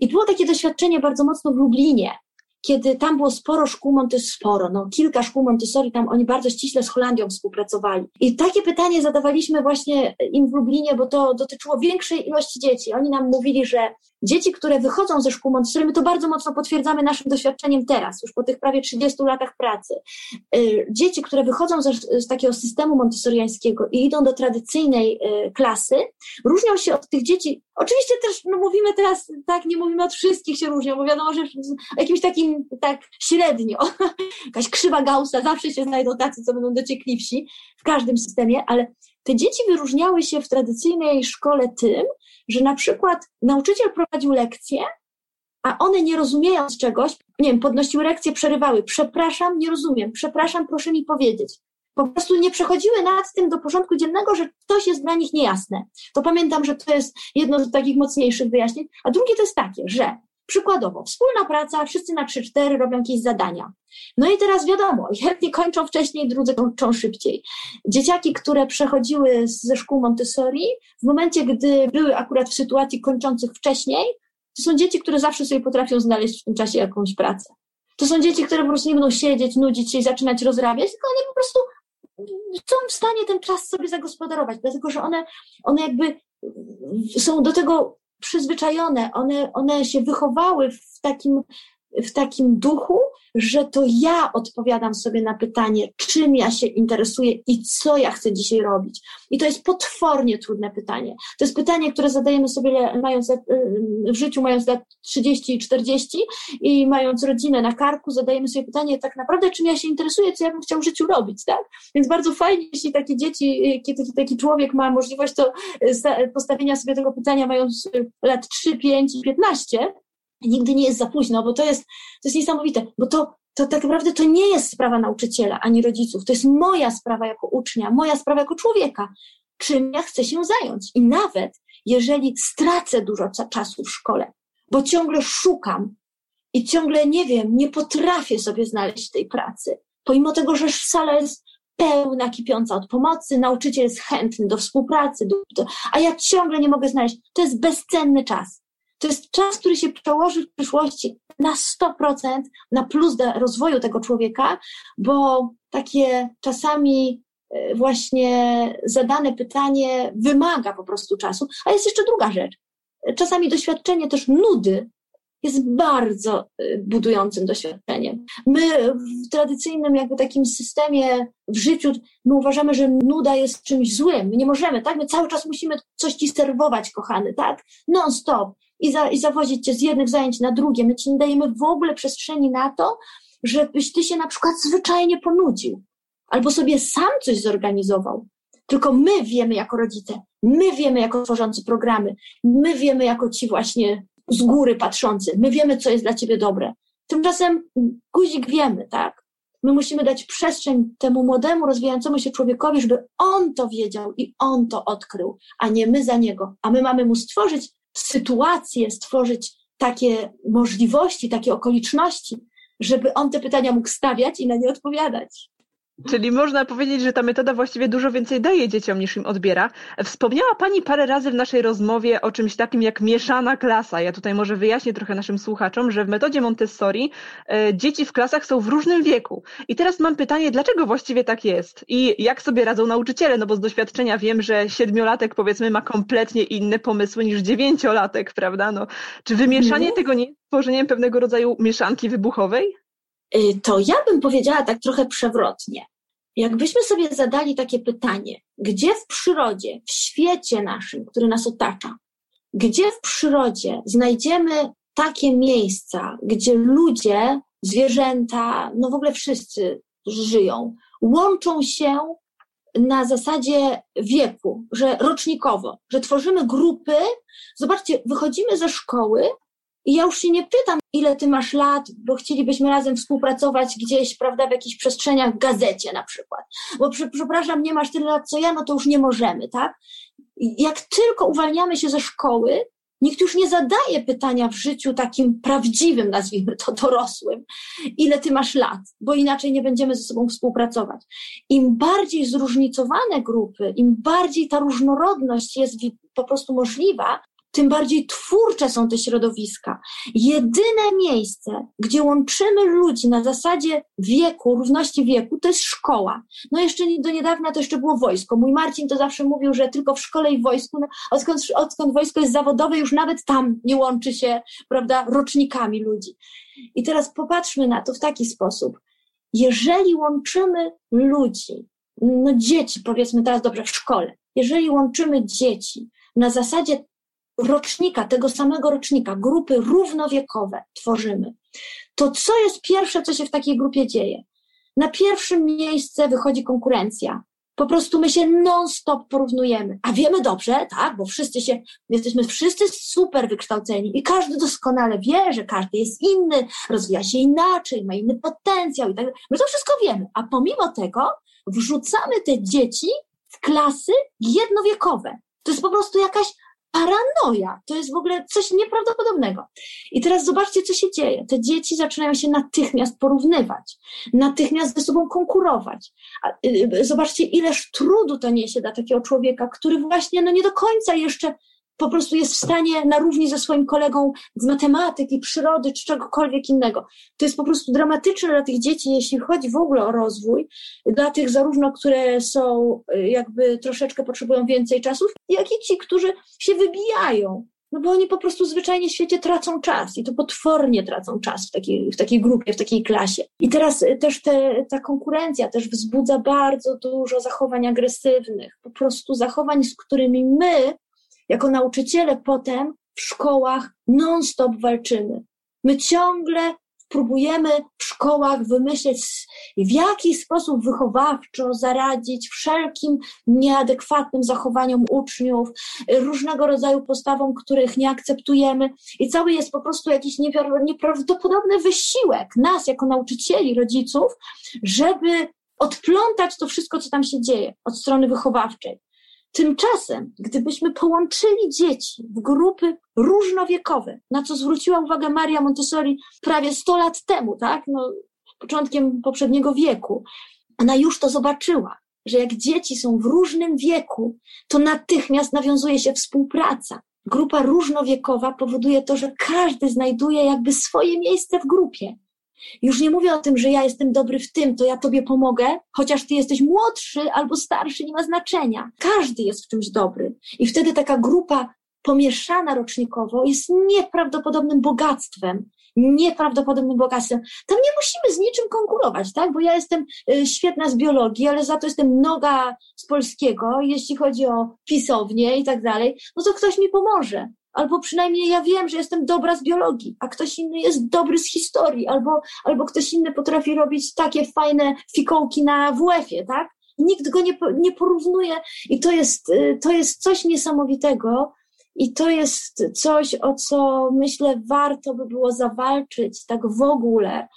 I było takie doświadczenie bardzo mocno w Lublinie, kiedy tam było sporo szkół Montessori, sporo, no kilka szkół Montessori, tam oni bardzo ściśle z Holandią współpracowali. I takie pytanie zadawaliśmy właśnie im w Lublinie, bo to dotyczyło większej ilości dzieci. Oni nam mówili, że dzieci, które wychodzą ze szkół Montessori, my to bardzo mocno potwierdzamy naszym doświadczeniem teraz, już po tych prawie 30 latach pracy. Y, dzieci, które wychodzą z, takiego systemu montessoriańskiego i idą do tradycyjnej y, klasy, różnią się od tych dzieci, oczywiście też no mówimy teraz, tak, nie mówimy od wszystkich się różnią, bo wiadomo, że jakimś takim, tak średnio, jakaś krzywa Gaussa, zawsze się znajdą tacy, co będą dociekliwsi w każdym systemie, ale te dzieci wyróżniały się w tradycyjnej szkole tym, że na przykład nauczyciel prowadził lekcję, a one nie rozumiejąc czegoś, nie wiem, podnosiły lekcję, przerywały. Przepraszam, nie rozumiem, przepraszam, proszę mi powiedzieć. Po prostu nie przechodziły nad tym do porządku dziennego, że coś jest dla nich niejasne. To pamiętam, że to jest jedno z takich mocniejszych wyjaśnień. A drugie to jest takie, że Przykładowo, wspólna praca, wszyscy na 3-4 robią jakieś zadania. No i teraz wiadomo, jedni kończą wcześniej, drudzy kończą szybciej. Dzieciaki, które przechodziły ze szkół Montessori, w momencie, gdy były akurat w sytuacji kończących wcześniej, to są dzieci, które zawsze sobie potrafią znaleźć w tym czasie jakąś pracę. To są dzieci, które po prostu nie będą siedzieć, nudzić się i zaczynać rozrabiać, tylko one po prostu są w stanie ten czas sobie zagospodarować, dlatego że one, one jakby są do tego przyzwyczajone, one, one się wychowały w takim, w takim duchu, że to ja odpowiadam sobie na pytanie, czym ja się interesuję i co ja chcę dzisiaj robić. I to jest potwornie trudne pytanie. To jest pytanie, które zadajemy sobie mając y, w życiu, mając lat 30 i 40 i mając rodzinę na karku, zadajemy sobie pytanie tak naprawdę, czym ja się interesuję, co ja bym chciał w życiu robić, tak? Więc bardzo fajnie, jeśli takie dzieci, y, kiedy taki człowiek ma możliwość to y, postawienia sobie tego pytania mając lat 3, 5 i 15, nigdy nie jest za późno, bo to jest, to jest niesamowite, bo to, to tak naprawdę to nie jest sprawa nauczyciela ani rodziców, to jest moja sprawa jako ucznia, moja sprawa jako człowieka, czym ja chcę się zająć. I nawet jeżeli stracę dużo czasu w szkole, bo ciągle szukam i ciągle nie wiem, nie potrafię sobie znaleźć tej pracy, pomimo tego, że sala jest pełna, kipiąca od pomocy, nauczyciel jest chętny do współpracy, do, do, a ja ciągle nie mogę znaleźć. To jest bezcenny czas. To jest czas, który się przełoży w przyszłości na 100% na plus do rozwoju tego człowieka, bo takie czasami e, właśnie zadane pytanie wymaga po prostu czasu. A jest jeszcze druga rzecz. Czasami doświadczenie też nudy jest bardzo e, budującym doświadczeniem. My w tradycyjnym jakby takim systemie w życiu, my uważamy, że nuda jest czymś złym. My nie możemy, tak? My cały czas musimy coś ci serwować, kochany, tak? Non stop i, za, i zawozić cię z jednych zajęć na drugie. My ci nie dajemy w ogóle przestrzeni na to, żebyś ty się na przykład zwyczajnie ponudził albo sobie sam coś zorganizował. Tylko my wiemy jako rodzice, my wiemy jako tworzący programy, my wiemy jako ci właśnie z góry patrzący, my wiemy, co jest dla ciebie dobre. Tymczasem guzik wiemy, tak? My musimy dać przestrzeń temu młodemu, rozwijającemu się człowiekowi, żeby on to wiedział i on to odkrył, a nie my za niego. A my mamy mu stworzyć sytuację, stworzyć takie możliwości, takie okoliczności, żeby on te pytania mógł stawiać i na nie odpowiadać. Czyli można powiedzieć, że ta metoda właściwie dużo więcej daje dzieciom niż im odbiera. Wspomniała Pani parę razy w naszej rozmowie o czymś takim jak mieszana klasa. Ja tutaj może wyjaśnię trochę naszym słuchaczom, że w metodzie Montessori e, dzieci w klasach są w różnym wieku. I teraz mam pytanie, dlaczego właściwie tak jest? I jak sobie radzą nauczyciele? No bo z doświadczenia wiem, że siedmiolatek powiedzmy ma kompletnie inne pomysły niż dziewięciolatek, prawda? No, czy wymieszanie Mhm. tego nie jest tworzeniem pewnego rodzaju mieszanki wybuchowej? Y, to ja bym powiedziała tak trochę przewrotnie. Jakbyśmy sobie zadali takie pytanie, gdzie w przyrodzie, w świecie naszym, który nas otacza, gdzie w przyrodzie znajdziemy takie miejsca, gdzie ludzie, zwierzęta, no w ogóle wszyscy żyją, łączą się na zasadzie wieku, że rocznikowo, że tworzymy grupy. Zobaczcie, wychodzimy ze szkoły i ja już się nie pytam, ile ty masz lat, bo chcielibyśmy razem współpracować gdzieś, prawda, w jakichś przestrzeniach, w gazecie na przykład. Bo przy, przepraszam, nie masz tyle lat co ja, no to już nie możemy, tak? Jak tylko uwalniamy się ze szkoły, nikt już nie zadaje pytania w życiu takim prawdziwym, nazwijmy to dorosłym, ile ty masz lat, bo inaczej nie będziemy ze sobą współpracować. Im bardziej zróżnicowane grupy, im bardziej ta różnorodność jest po prostu możliwa, tym bardziej twórcze są te środowiska. Jedyne miejsce, gdzie łączymy ludzi na zasadzie wieku, równości wieku, to jest szkoła. No jeszcze do niedawna to jeszcze było wojsko. Mój Marcin to zawsze mówił, że tylko w szkole i wojsku, no, odkąd, odkąd wojsko jest zawodowe, już nawet tam nie łączy się, prawda, rocznikami ludzi. I teraz popatrzmy na to w taki sposób. Jeżeli łączymy ludzi, no dzieci, powiedzmy teraz dobrze, w szkole, jeżeli łączymy dzieci na zasadzie rocznika, tego samego rocznika, grupy równowiekowe tworzymy, to co jest pierwsze, co się w takiej grupie dzieje? Na pierwszym miejsce wychodzi konkurencja. Po prostu my się non-stop porównujemy. A wiemy dobrze, tak, bo wszyscy się, jesteśmy wszyscy super wykształceni i każdy doskonale wie, że każdy jest inny, rozwija się inaczej, ma inny potencjał i tak dalej. My to wszystko wiemy, a pomimo tego wrzucamy te dzieci w klasy jednowiekowe. To jest po prostu jakaś paranoja. To jest w ogóle coś nieprawdopodobnego. I teraz zobaczcie, co się dzieje. Te dzieci zaczynają się natychmiast porównywać, natychmiast ze sobą konkurować. Y, y, Zobaczcie, ileż trudu to niesie dla takiego człowieka, który właśnie no nie do końca jeszcze po prostu jest w stanie na równi ze swoim kolegą z matematyki, przyrody czy czegokolwiek innego. To jest po prostu dramatyczne dla tych dzieci, jeśli chodzi w ogóle o rozwój, dla tych zarówno, które są y, jakby troszeczkę potrzebują więcej czasu, jak i ci, którzy się wybijają. No bo oni po prostu zwyczajnie w świecie tracą czas i to potwornie tracą czas w takiej, w takiej grupie, w takiej klasie. I teraz y, też te, ta konkurencja też wzbudza bardzo dużo zachowań agresywnych, po prostu zachowań, z którymi my, jako nauczyciele potem w szkołach non-stop walczymy. My ciągle próbujemy w szkołach wymyśleć, w jaki sposób wychowawczo zaradzić wszelkim nieadekwatnym zachowaniom uczniów, różnego rodzaju postawom, których nie akceptujemy. I cały jest po prostu jakiś nieprawdopodobny wysiłek nas, jako nauczycieli, rodziców, żeby odplątać to wszystko, co tam się dzieje od strony wychowawczej. Tymczasem, gdybyśmy połączyli dzieci w grupy różnowiekowe, na co zwróciła uwagę Maria Montessori prawie 100 lat temu, tak? No, początkiem poprzedniego wieku, ona już to zobaczyła, że jak dzieci są w różnym wieku, to natychmiast nawiązuje się współpraca. Grupa różnowiekowa powoduje to, że każdy znajduje jakby swoje miejsce w grupie. Już nie mówię o tym, że ja jestem dobry w tym, to ja tobie pomogę, chociaż ty jesteś młodszy albo starszy, nie ma znaczenia. Każdy jest w czymś dobry. I wtedy taka grupa pomieszana rocznikowo jest nieprawdopodobnym bogactwem. Nieprawdopodobnym bogactwem. Tam nie musimy z niczym konkurować, tak? Bo ja jestem y, świetna z biologii, ale za to jestem noga z polskiego, jeśli chodzi o pisownię i tak dalej, no to ktoś mi pomoże albo przynajmniej ja wiem, że jestem dobra z biologii, a ktoś inny jest dobry z historii, albo, albo ktoś inny potrafi robić takie fajne fikołki na WF-ie, tak? Nikt go nie, nie porównuje i to jest, y, to jest coś niesamowitego i to jest coś, o co myślę warto by było zawalczyć tak w ogóle,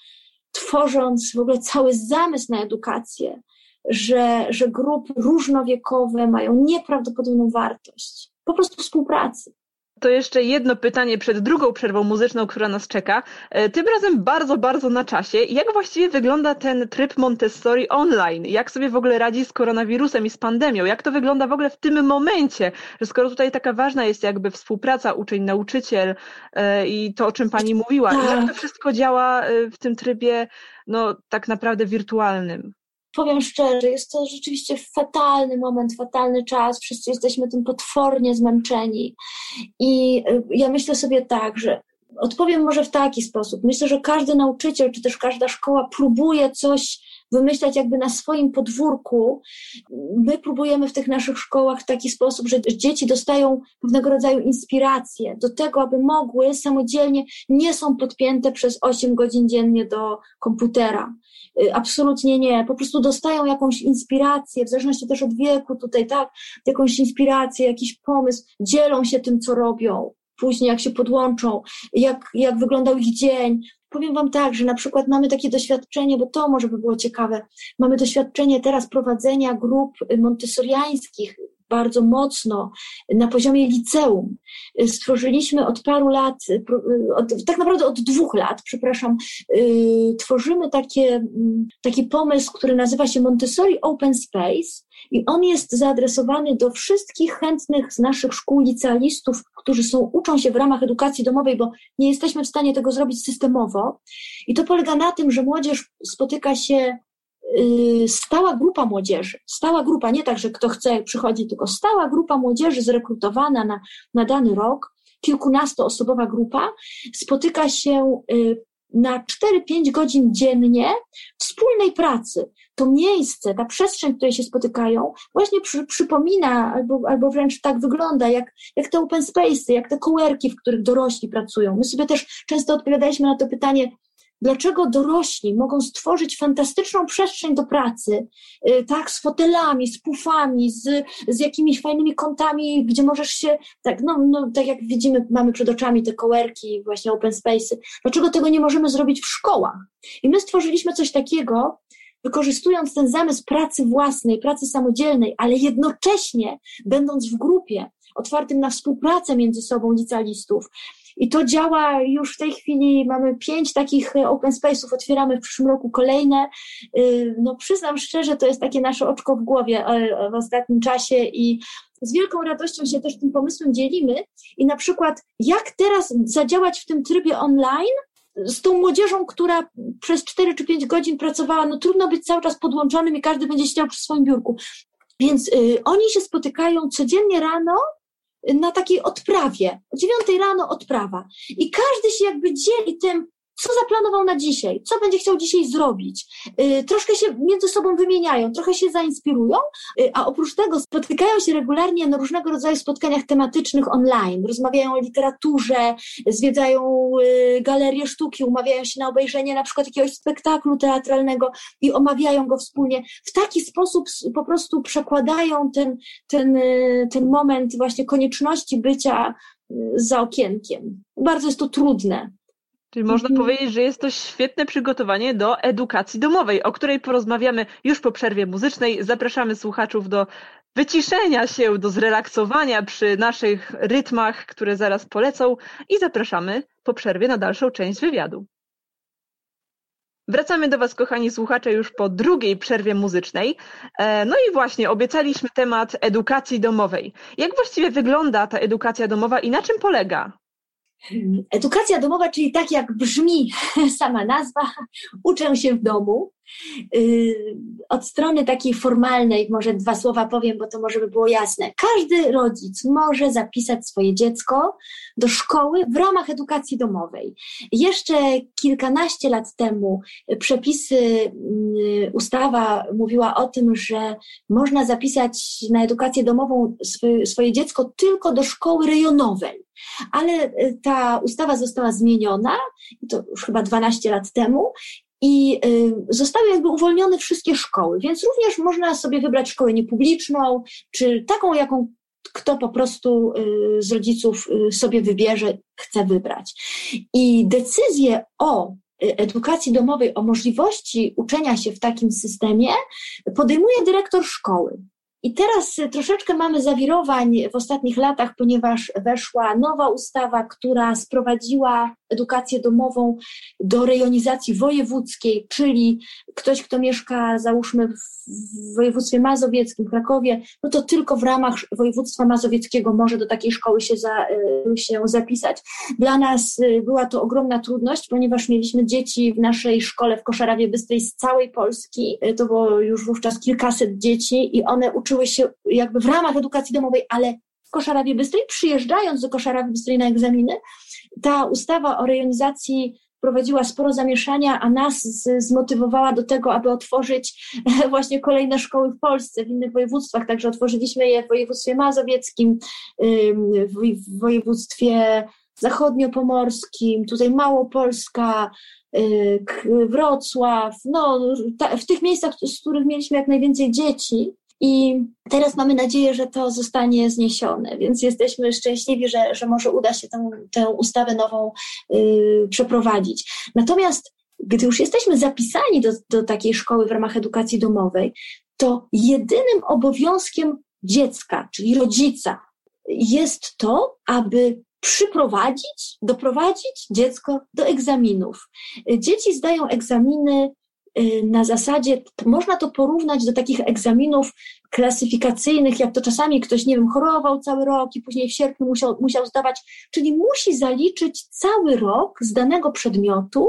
tworząc w ogóle cały zamysł na edukację, że, że grupy różnowiekowe mają nieprawdopodobną wartość. Po prostu współpracy. To jeszcze jedno pytanie przed drugą przerwą muzyczną, która nas czeka. E, tym razem bardzo, bardzo na czasie. Jak właściwie wygląda ten tryb Montessori online? Jak sobie w ogóle radzi z koronawirusem i z pandemią? Jak to wygląda w ogóle w tym momencie, że skoro tutaj taka ważna jest jakby współpraca uczeń-nauczyciel e, i to, o czym pani mówiła, jak to Tak. wszystko działa e, w tym trybie, no tak naprawdę wirtualnym? Powiem szczerze, jest to rzeczywiście fatalny moment, fatalny czas. Wszyscy jesteśmy tym potwornie zmęczeni. I y, ja myślę sobie tak, że odpowiem może w taki sposób. Myślę, że każdy nauczyciel, czy też każda szkoła próbuje coś wymyślać jakby na swoim podwórku. My próbujemy w tych naszych szkołach w taki sposób, że dzieci dostają pewnego rodzaju inspirację do tego, aby mogły samodzielnie, nie są podpięte przez 8 godzin dziennie do komputera. Y, Absolutnie nie. Po prostu dostają jakąś inspirację, w zależności też od wieku tutaj, tak, jakąś inspirację, jakiś pomysł, dzielą się tym, co robią. Później, jak się podłączą, jak, jak wyglądał ich dzień. Powiem Wam tak, że na przykład mamy takie doświadczenie, bo to może by było ciekawe. Mamy doświadczenie teraz prowadzenia grup montessoriańskich bardzo mocno na poziomie liceum. Stworzyliśmy od paru lat, od, tak naprawdę od dwóch lat, przepraszam, y, tworzymy takie, mm, taki pomysł, który nazywa się Montessori Open Space i on jest zaadresowany do wszystkich chętnych z naszych szkół licealistów, którzy są, uczą się w ramach edukacji domowej, bo nie jesteśmy w stanie tego zrobić systemowo. I to polega na tym, że młodzież spotyka się stała grupa młodzieży, stała grupa, nie tak, że kto chce przychodzi, tylko stała grupa młodzieży zrekrutowana na, na dany rok, kilkunastoosobowa grupa, spotyka się y, na 4-5 godzin dziennie wspólnej pracy. To miejsce, ta przestrzeń, w której się spotykają, właśnie przy, przypomina albo, albo wręcz tak wygląda, jak, jak te open space'y, jak te kołerki, w których dorośli pracują. My sobie też często odpowiadaliśmy na to pytanie, dlaczego dorośli mogą stworzyć fantastyczną przestrzeń do pracy, y, tak, z fotelami, z pufami, z, z jakimiś fajnymi kątami, gdzie możesz się, tak, no, no, tak jak widzimy, mamy przed oczami te kołerki, właśnie open space'y. Dlaczego tego nie możemy zrobić w szkołach? I my stworzyliśmy coś takiego, wykorzystując ten zamysł pracy własnej, pracy samodzielnej, ale jednocześnie będąc w grupie, otwartym na współpracę między sobą licealistów, i to działa już w tej chwili, mamy pięć takich e, open space'ów, otwieramy w przyszłym roku kolejne. Y, No przyznam szczerze, to jest takie nasze oczko w głowie e, w ostatnim czasie i z wielką radością się też tym pomysłem dzielimy. I na przykład, jak teraz zadziałać w tym trybie online, z tą młodzieżą, która przez 4 czy 5 godzin pracowała, no trudno być cały czas podłączonym i każdy będzie siedział przy swoim biurku. Więc y, oni się spotykają codziennie rano na takiej odprawie. O dziewiątej rano odprawa. I każdy się jakby dzieli tym, co zaplanował na dzisiaj, co będzie chciał dzisiaj zrobić. Y, troszkę się między sobą wymieniają, trochę się zainspirują, y, a oprócz tego spotykają się regularnie na różnego rodzaju spotkaniach tematycznych online. Rozmawiają o literaturze, zwiedzają y, galerie sztuki, umawiają się na obejrzenie na przykład jakiegoś spektaklu teatralnego i omawiają go wspólnie. W taki sposób po prostu przekładają ten, ten, ten moment właśnie konieczności bycia za okienkiem. Bardzo jest to trudne. Czyli można Mhm. powiedzieć, że jest to świetne przygotowanie do edukacji domowej, o której porozmawiamy już po przerwie muzycznej. Zapraszamy słuchaczów do wyciszenia się, do zrelaksowania przy naszych rytmach, które zaraz polecą i zapraszamy po przerwie na dalszą część wywiadu. Wracamy do Was, kochani słuchacze, już po drugiej przerwie muzycznej. E, No i właśnie, obiecaliśmy temat edukacji domowej. Jak właściwie wygląda ta edukacja domowa i na czym polega? Edukacja domowa, czyli tak jak brzmi sama nazwa, uczę się w domu. Yy, Od strony takiej formalnej, może dwa słowa powiem, bo to może by było jasne. Każdy rodzic może zapisać swoje dziecko do szkoły w ramach edukacji domowej. Jeszcze kilkanaście lat temu przepisy, yy, ustawa mówiła o tym, że można zapisać na edukację domową swoje, dziecko tylko do szkoły rejonowej ale y, ta ustawa została zmieniona, to już chyba 12 lat temu, i y, zostały jakby uwolnione wszystkie szkoły, więc również można sobie wybrać szkołę niepubliczną, czy taką, jaką kto po prostu y, z rodziców y, sobie wybierze, chce wybrać. I decyzję o edukacji domowej, o możliwości uczenia się w takim systemie, podejmuje dyrektor szkoły. I teraz troszeczkę mamy zawirowań w ostatnich latach, ponieważ weszła nowa ustawa, która sprowadziła edukację domową do rejonizacji wojewódzkiej, czyli ktoś, kto mieszka, załóżmy, w województwie mazowieckim, w Krakowie, no to tylko w ramach województwa mazowieckiego może do takiej szkoły się, za, y, się zapisać. Dla nas y, była to ogromna trudność, ponieważ mieliśmy dzieci w naszej szkole w Koszarawie Bystrej z całej Polski. Y, to było już wówczas kilkaset dzieci i one uczyły się jakby w ramach edukacji domowej, ale w Koszarawie Bystrej, przyjeżdżając do Koszarawie Bystrej na egzaminy, ta ustawa o rejonizacji prowadziła sporo zamieszania, a nas zmotywowała do tego, aby otworzyć właśnie kolejne szkoły w Polsce, w innych województwach. Także otworzyliśmy je w województwie mazowieckim, w województwie zachodniopomorskim, tutaj Małopolska, y, Wrocław, no, w tych miejscach, z których mieliśmy jak najwięcej dzieci. I teraz mamy nadzieję, że to zostanie zniesione, więc jesteśmy szczęśliwi, że, że może uda się tę, tę ustawę nową yy, przeprowadzić. Natomiast gdy już jesteśmy zapisani do, do takiej szkoły w ramach edukacji domowej, to jedynym obowiązkiem dziecka, czyli rodzica, jest to, aby przyprowadzić, doprowadzić dziecko do egzaminów. Dzieci zdają egzaminy na zasadzie, można to porównać do takich egzaminów klasyfikacyjnych, jak to czasami ktoś, nie wiem, chorował cały rok i później w sierpniu musiał, musiał zdawać, czyli musi zaliczyć cały rok z danego przedmiotu.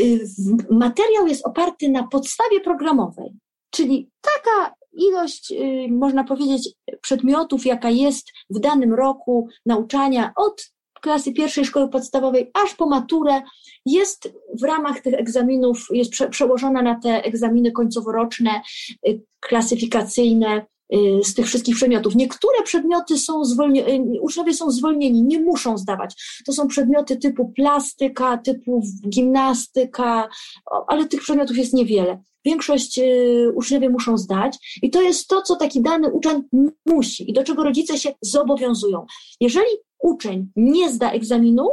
Y, materiał jest oparty na podstawie programowej, czyli taka ilość, y, można powiedzieć, przedmiotów, jaka jest w danym roku nauczania od klasy pierwszej szkoły podstawowej aż po maturę jest w ramach tych egzaminów, jest prze, przełożona na te egzaminy końcoworoczne, y, klasyfikacyjne y, z tych wszystkich przedmiotów. Niektóre przedmioty są zwolnieni, y, uczniowie są zwolnieni, nie muszą zdawać. To są przedmioty typu plastyka, typu gimnastyka, ale tych przedmiotów jest niewiele. Większość uczniowie muszą zdać i to jest to, co taki dany uczeń musi i do czego rodzice się zobowiązują. Jeżeli uczeń nie zda egzaminu,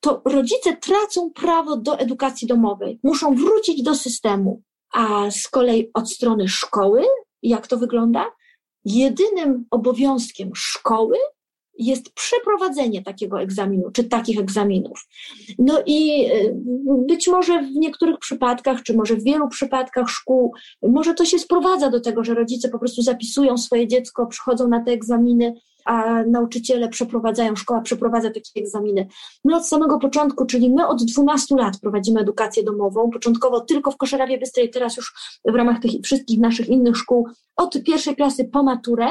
to rodzice tracą prawo do edukacji domowej, muszą wrócić do systemu. A z kolei od strony szkoły, jak to wygląda? Jedynym obowiązkiem szkoły jest przeprowadzenie takiego egzaminu, czy takich egzaminów. No i y, być może w niektórych przypadkach, czy może w wielu przypadkach szkół, może to się sprowadza do tego, że rodzice po prostu zapisują swoje dziecko, przychodzą na te egzaminy, a nauczyciele przeprowadzają, szkoła przeprowadza takie egzaminy. My od samego początku, czyli my od 12 lat prowadzimy edukację domową, początkowo tylko w Koszarawie Bystrej, teraz już w ramach tych wszystkich naszych innych szkół, od pierwszej klasy po maturę.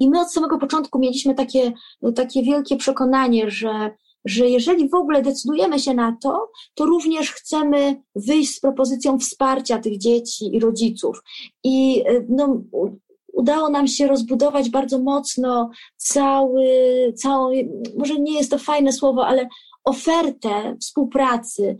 I my od samego początku mieliśmy takie, takie wielkie przekonanie, że że jeżeli w ogóle decydujemy się na to, to również chcemy wyjść z propozycją wsparcia tych dzieci i rodziców. I no, udało nam się rozbudować bardzo mocno cały, całą, może nie jest to fajne słowo, ale ofertę współpracy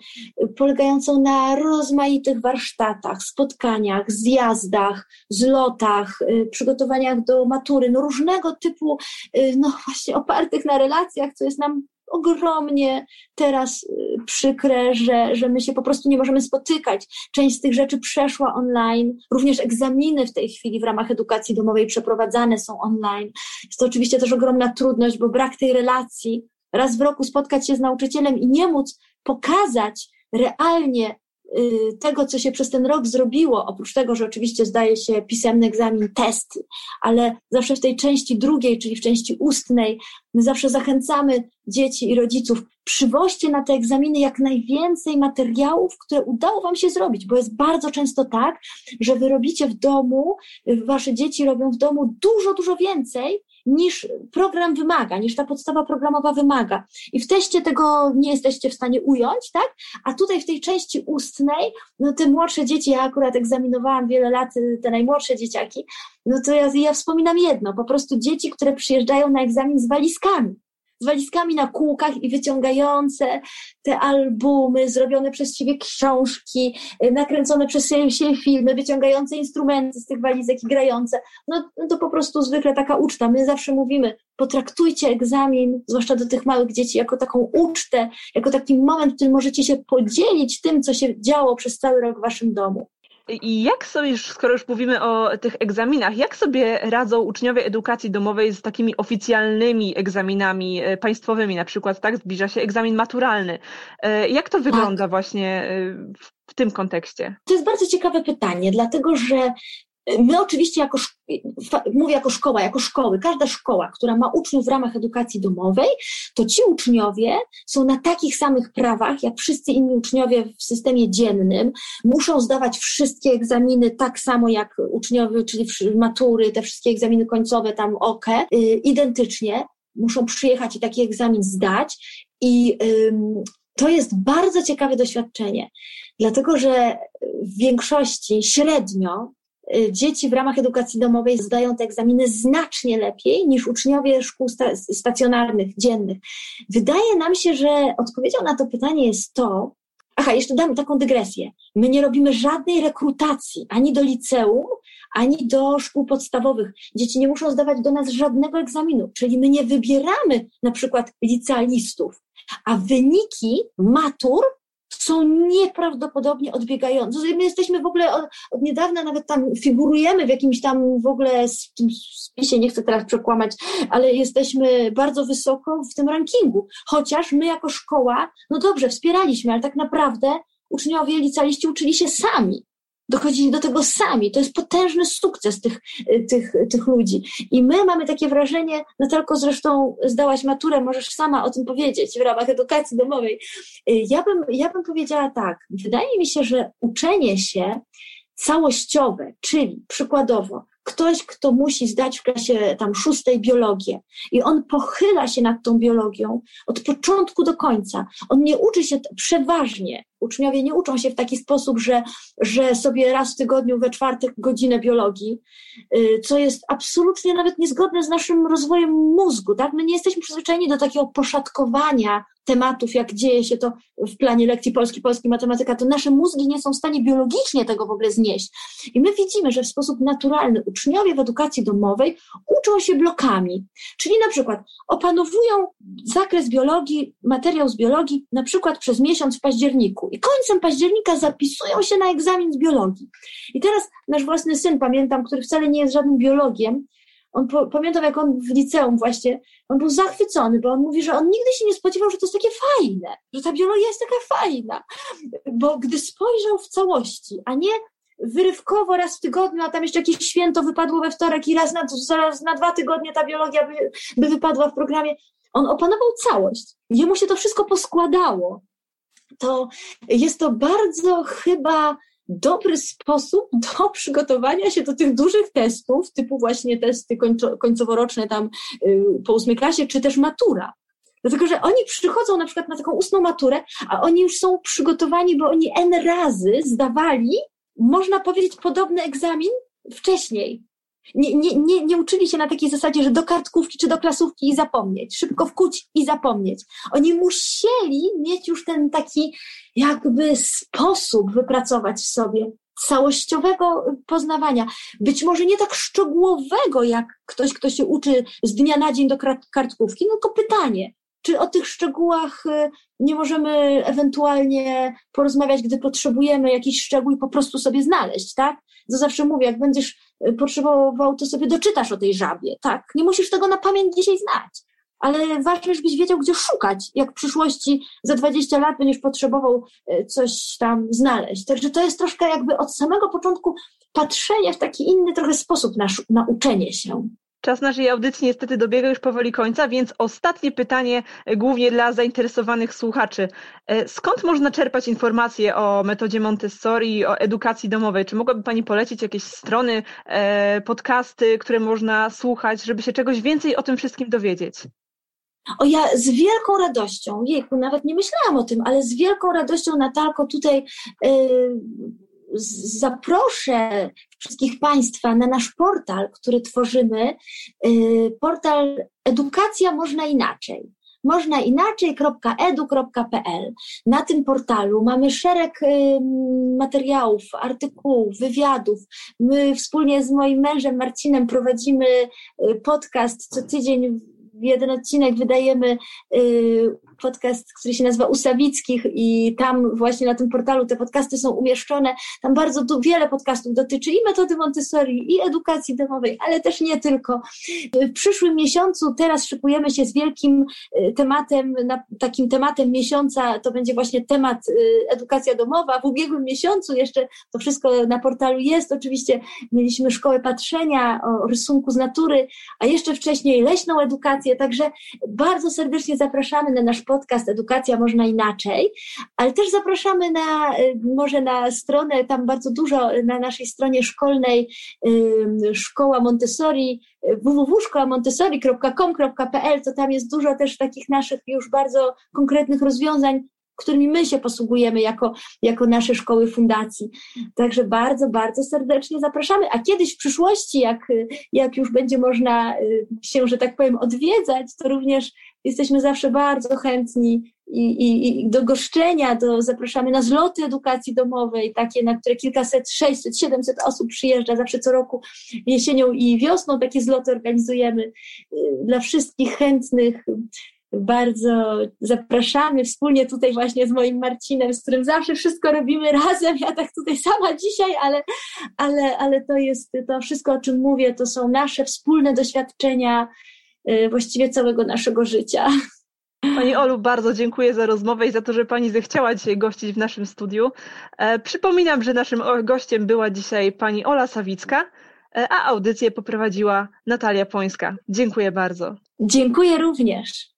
polegającą na rozmaitych warsztatach, spotkaniach, zjazdach, zlotach, y, przygotowaniach do matury, no różnego typu, y, no właśnie opartych na relacjach, co jest nam ogromnie teraz y, przykre, że, że my się po prostu nie możemy spotykać. Część z tych rzeczy przeszła online, również egzaminy w tej chwili w ramach edukacji domowej przeprowadzane są online. Jest to oczywiście też ogromna trudność, bo brak tej relacji, raz w roku spotkać się z nauczycielem i nie móc pokazać realnie tego, co się przez ten rok zrobiło, oprócz tego, że oczywiście zdaje się pisemny egzamin, testy, ale zawsze w tej części drugiej, czyli w części ustnej, my zawsze zachęcamy dzieci i rodziców, przywoźcie na te egzaminy jak najwięcej materiałów, które udało Wam się zrobić, bo jest bardzo często tak, że Wy robicie w domu, Wasze dzieci robią w domu dużo, dużo więcej, niż program wymaga, niż ta podstawa programowa wymaga. I w teście tego nie jesteście w stanie ująć, tak? A tutaj w tej części ustnej, no te młodsze dzieci, ja akurat egzaminowałam wiele lat te najmłodsze dzieciaki, no to ja, ja wspominam jedno, po prostu dzieci, które przyjeżdżają na egzamin z walizkami z walizkami na kółkach i wyciągające te albumy, zrobione przez siebie książki, y, nakręcone przez siebie filmy, wyciągające instrumenty z tych walizek i grające. No, no to po prostu zwykle taka uczta. My zawsze mówimy, potraktujcie egzamin, zwłaszcza do tych małych dzieci, jako taką ucztę, jako taki moment, w którym możecie się podzielić tym, co się działo przez cały rok w waszym domu. I jak sobie, skoro już mówimy o tych egzaminach, jak sobie radzą uczniowie edukacji domowej z takimi oficjalnymi egzaminami e, państwowymi, na przykład, tak, zbliża się egzamin maturalny. E, jak to wygląda tak. właśnie e, w tym kontekście? To jest bardzo ciekawe pytanie, dlatego że My oczywiście jako, mówię jako szkoła, jako szkoły, każda szkoła, która ma uczniów w ramach edukacji domowej, to ci uczniowie są na takich samych prawach, jak wszyscy inni uczniowie w systemie dziennym, muszą zdawać wszystkie egzaminy tak samo jak uczniowie, czyli matury, te wszystkie egzaminy końcowe, tam OKE, identycznie, muszą przyjechać i taki egzamin zdać. I to jest bardzo ciekawe doświadczenie, dlatego że w większości średnio Y, dzieci w ramach edukacji domowej zdają te egzaminy znacznie lepiej niż uczniowie szkół sta stacjonarnych, dziennych. Wydaje nam się, że odpowiedzią na to pytanie jest to, aha, jeszcze dam taką dygresję. My nie robimy żadnej rekrutacji ani do liceum, ani do szkół podstawowych. Dzieci nie muszą zdawać do nas żadnego egzaminu, czyli my nie wybieramy na przykład licealistów, a wyniki matur są nieprawdopodobnie odbiegające. My jesteśmy w ogóle od, od, niedawna, nawet tam figurujemy w jakimś tam w ogóle w tym spisie, nie chcę teraz przekłamać, ale jesteśmy bardzo wysoko w tym rankingu. Chociaż my jako szkoła, no dobrze, wspieraliśmy, ale tak naprawdę uczniowie licealiści uczyli się sami dochodzili do tego sami. To jest potężny sukces tych, y, tych, tych ludzi. I my mamy takie wrażenie, Natalko zresztą zdałaś maturę, możesz sama o tym powiedzieć w ramach edukacji domowej. Y, ja bym, ja bym powiedziała tak, wydaje mi się, że uczenie się całościowe, czyli przykładowo ktoś, kto musi zdać w klasie tam szóstej biologię i on pochyla się nad tą biologią od początku do końca. On nie uczy się przeważnie Uczniowie nie uczą się w taki sposób, że, że sobie raz w tygodniu we czwartek godzinę biologii, y, co jest absolutnie nawet niezgodne z naszym rozwojem mózgu. Tak? My nie jesteśmy przyzwyczajeni do takiego poszatkowania tematów, jak dzieje się to w planie lekcji polski, polski, matematyka, to nasze mózgi nie są w stanie biologicznie tego w ogóle znieść. I my widzimy, że w sposób naturalny uczniowie w edukacji domowej uczą się blokami. Czyli na przykład opanowują zakres biologii, materiał z biologii, na przykład przez miesiąc w październiku i końcem października zapisują się na egzamin z biologii. I teraz nasz własny syn, pamiętam, który wcale nie jest żadnym biologiem, on po, pamiętam, jak on w liceum właśnie, on był zachwycony, bo on mówi, że on nigdy się nie spodziewał, że to jest takie fajne, że ta biologia jest taka fajna. Bo gdy spojrzał w całości, a nie wyrywkowo raz w tygodniu, a tam jeszcze jakieś święto wypadło we wtorek i raz na, raz na dwa tygodnie ta biologia by, by wypadła w programie, on opanował całość. Jemu się to wszystko poskładało to jest to bardzo chyba dobry sposób do przygotowania się do tych dużych testów, typu właśnie testy końco, końcoworoczne tam yy, po ósmej klasie, czy też matura. Dlatego, że oni przychodzą na przykład na taką ustną maturę, a oni już są przygotowani, bo oni N razy zdawali, można powiedzieć, podobny egzamin wcześniej nie, nie, nie, nie uczyli się na takiej zasadzie, że do kartkówki czy do klasówki i zapomnieć, szybko wkuć i zapomnieć. Oni musieli mieć już ten taki jakby sposób wypracować w sobie całościowego poznawania. Być może nie tak szczegółowego, jak ktoś, kto się uczy z dnia na dzień do kartkówki, no tylko pytanie, czy o tych szczegółach y, nie możemy ewentualnie porozmawiać, gdy potrzebujemy jakiś szczegół i po prostu sobie znaleźć, tak? To zawsze mówię, jak będziesz y, potrzebował, to sobie doczytasz o tej żabie, tak? Nie musisz tego na pamięć dzisiaj znać, ale ważne, żebyś wiedział, gdzie szukać, jak w przyszłości za 20 lat będziesz potrzebował y, coś tam znaleźć. Także to jest troszkę jakby od samego początku patrzenie w taki inny trochę sposób na, na uczenie się. Czas naszej audycji niestety dobiega już powoli końca, więc ostatnie pytanie e, głównie dla zainteresowanych słuchaczy. E, skąd można czerpać informacje o metodzie Montessori o edukacji domowej? Czy mogłaby Pani polecić jakieś strony, e, podcasty, które można słuchać, żeby się czegoś więcej o tym wszystkim dowiedzieć? O ja z wielką radością, jejku, nawet nie myślałam o tym, ale z wielką radością Natalko tutaj yy, zaproszę wszystkich Państwa na nasz portal, który tworzymy, y, portal Edukacja Można Inaczej. można inaczej.edu.pl. Na tym portalu mamy szereg materiałów, artykułów, wywiadów. My wspólnie z moim mężem Marcinem prowadzimy y, podcast co tydzień jeden odcinek wydajemy y, podcast, który się nazywa Usawickich i tam właśnie na tym portalu te podcasty są umieszczone. Tam bardzo tu wiele podcastów dotyczy i metody Montessori, i edukacji domowej, ale też nie tylko. W przyszłym miesiącu teraz szykujemy się z wielkim y, tematem, takim tematem miesiąca, to będzie właśnie temat y, edukacja domowa. W ubiegłym miesiącu jeszcze to wszystko na portalu jest. Oczywiście mieliśmy szkołę patrzenia o rysunku z natury, a jeszcze wcześniej leśną edukację, także bardzo serdecznie zapraszamy na nasz podcast Edukacja Można Inaczej, ale też zapraszamy na, y, może na stronę, tam bardzo dużo na naszej stronie szkolnej Szkoła Montessori, y, www.szkołamontessori.com.pl, to tam jest dużo też takich naszych już bardzo konkretnych rozwiązań, którymi my się posługujemy jako, jako nasze szkoły fundacji. Także bardzo, bardzo serdecznie zapraszamy. A kiedyś w przyszłości, jak, jak już będzie można y, się, że tak powiem, odwiedzać, to również jesteśmy zawsze bardzo chętni i, i, i do goszczenia, do, zapraszamy na zloty edukacji domowej, takie, na które kilkaset, 600, 700 osób przyjeżdża zawsze co roku jesienią i wiosną takie zloty organizujemy y, dla wszystkich chętnych bardzo zapraszamy wspólnie tutaj właśnie z moim Marcinem, z którym zawsze wszystko robimy razem. Ja tak tutaj sama dzisiaj, ale, ale, ale to jest to wszystko, o czym mówię, to są nasze wspólne doświadczenia y, właściwie całego naszego życia. Pani Olu, bardzo dziękuję za rozmowę i za to, że Pani zechciała dzisiaj gościć w naszym studiu. E, przypominam, że naszym gościem była dzisiaj Pani Ola Sawicka, e, a audycję poprowadziła Natalia Pońska. Dziękuję bardzo. Dziękuję również.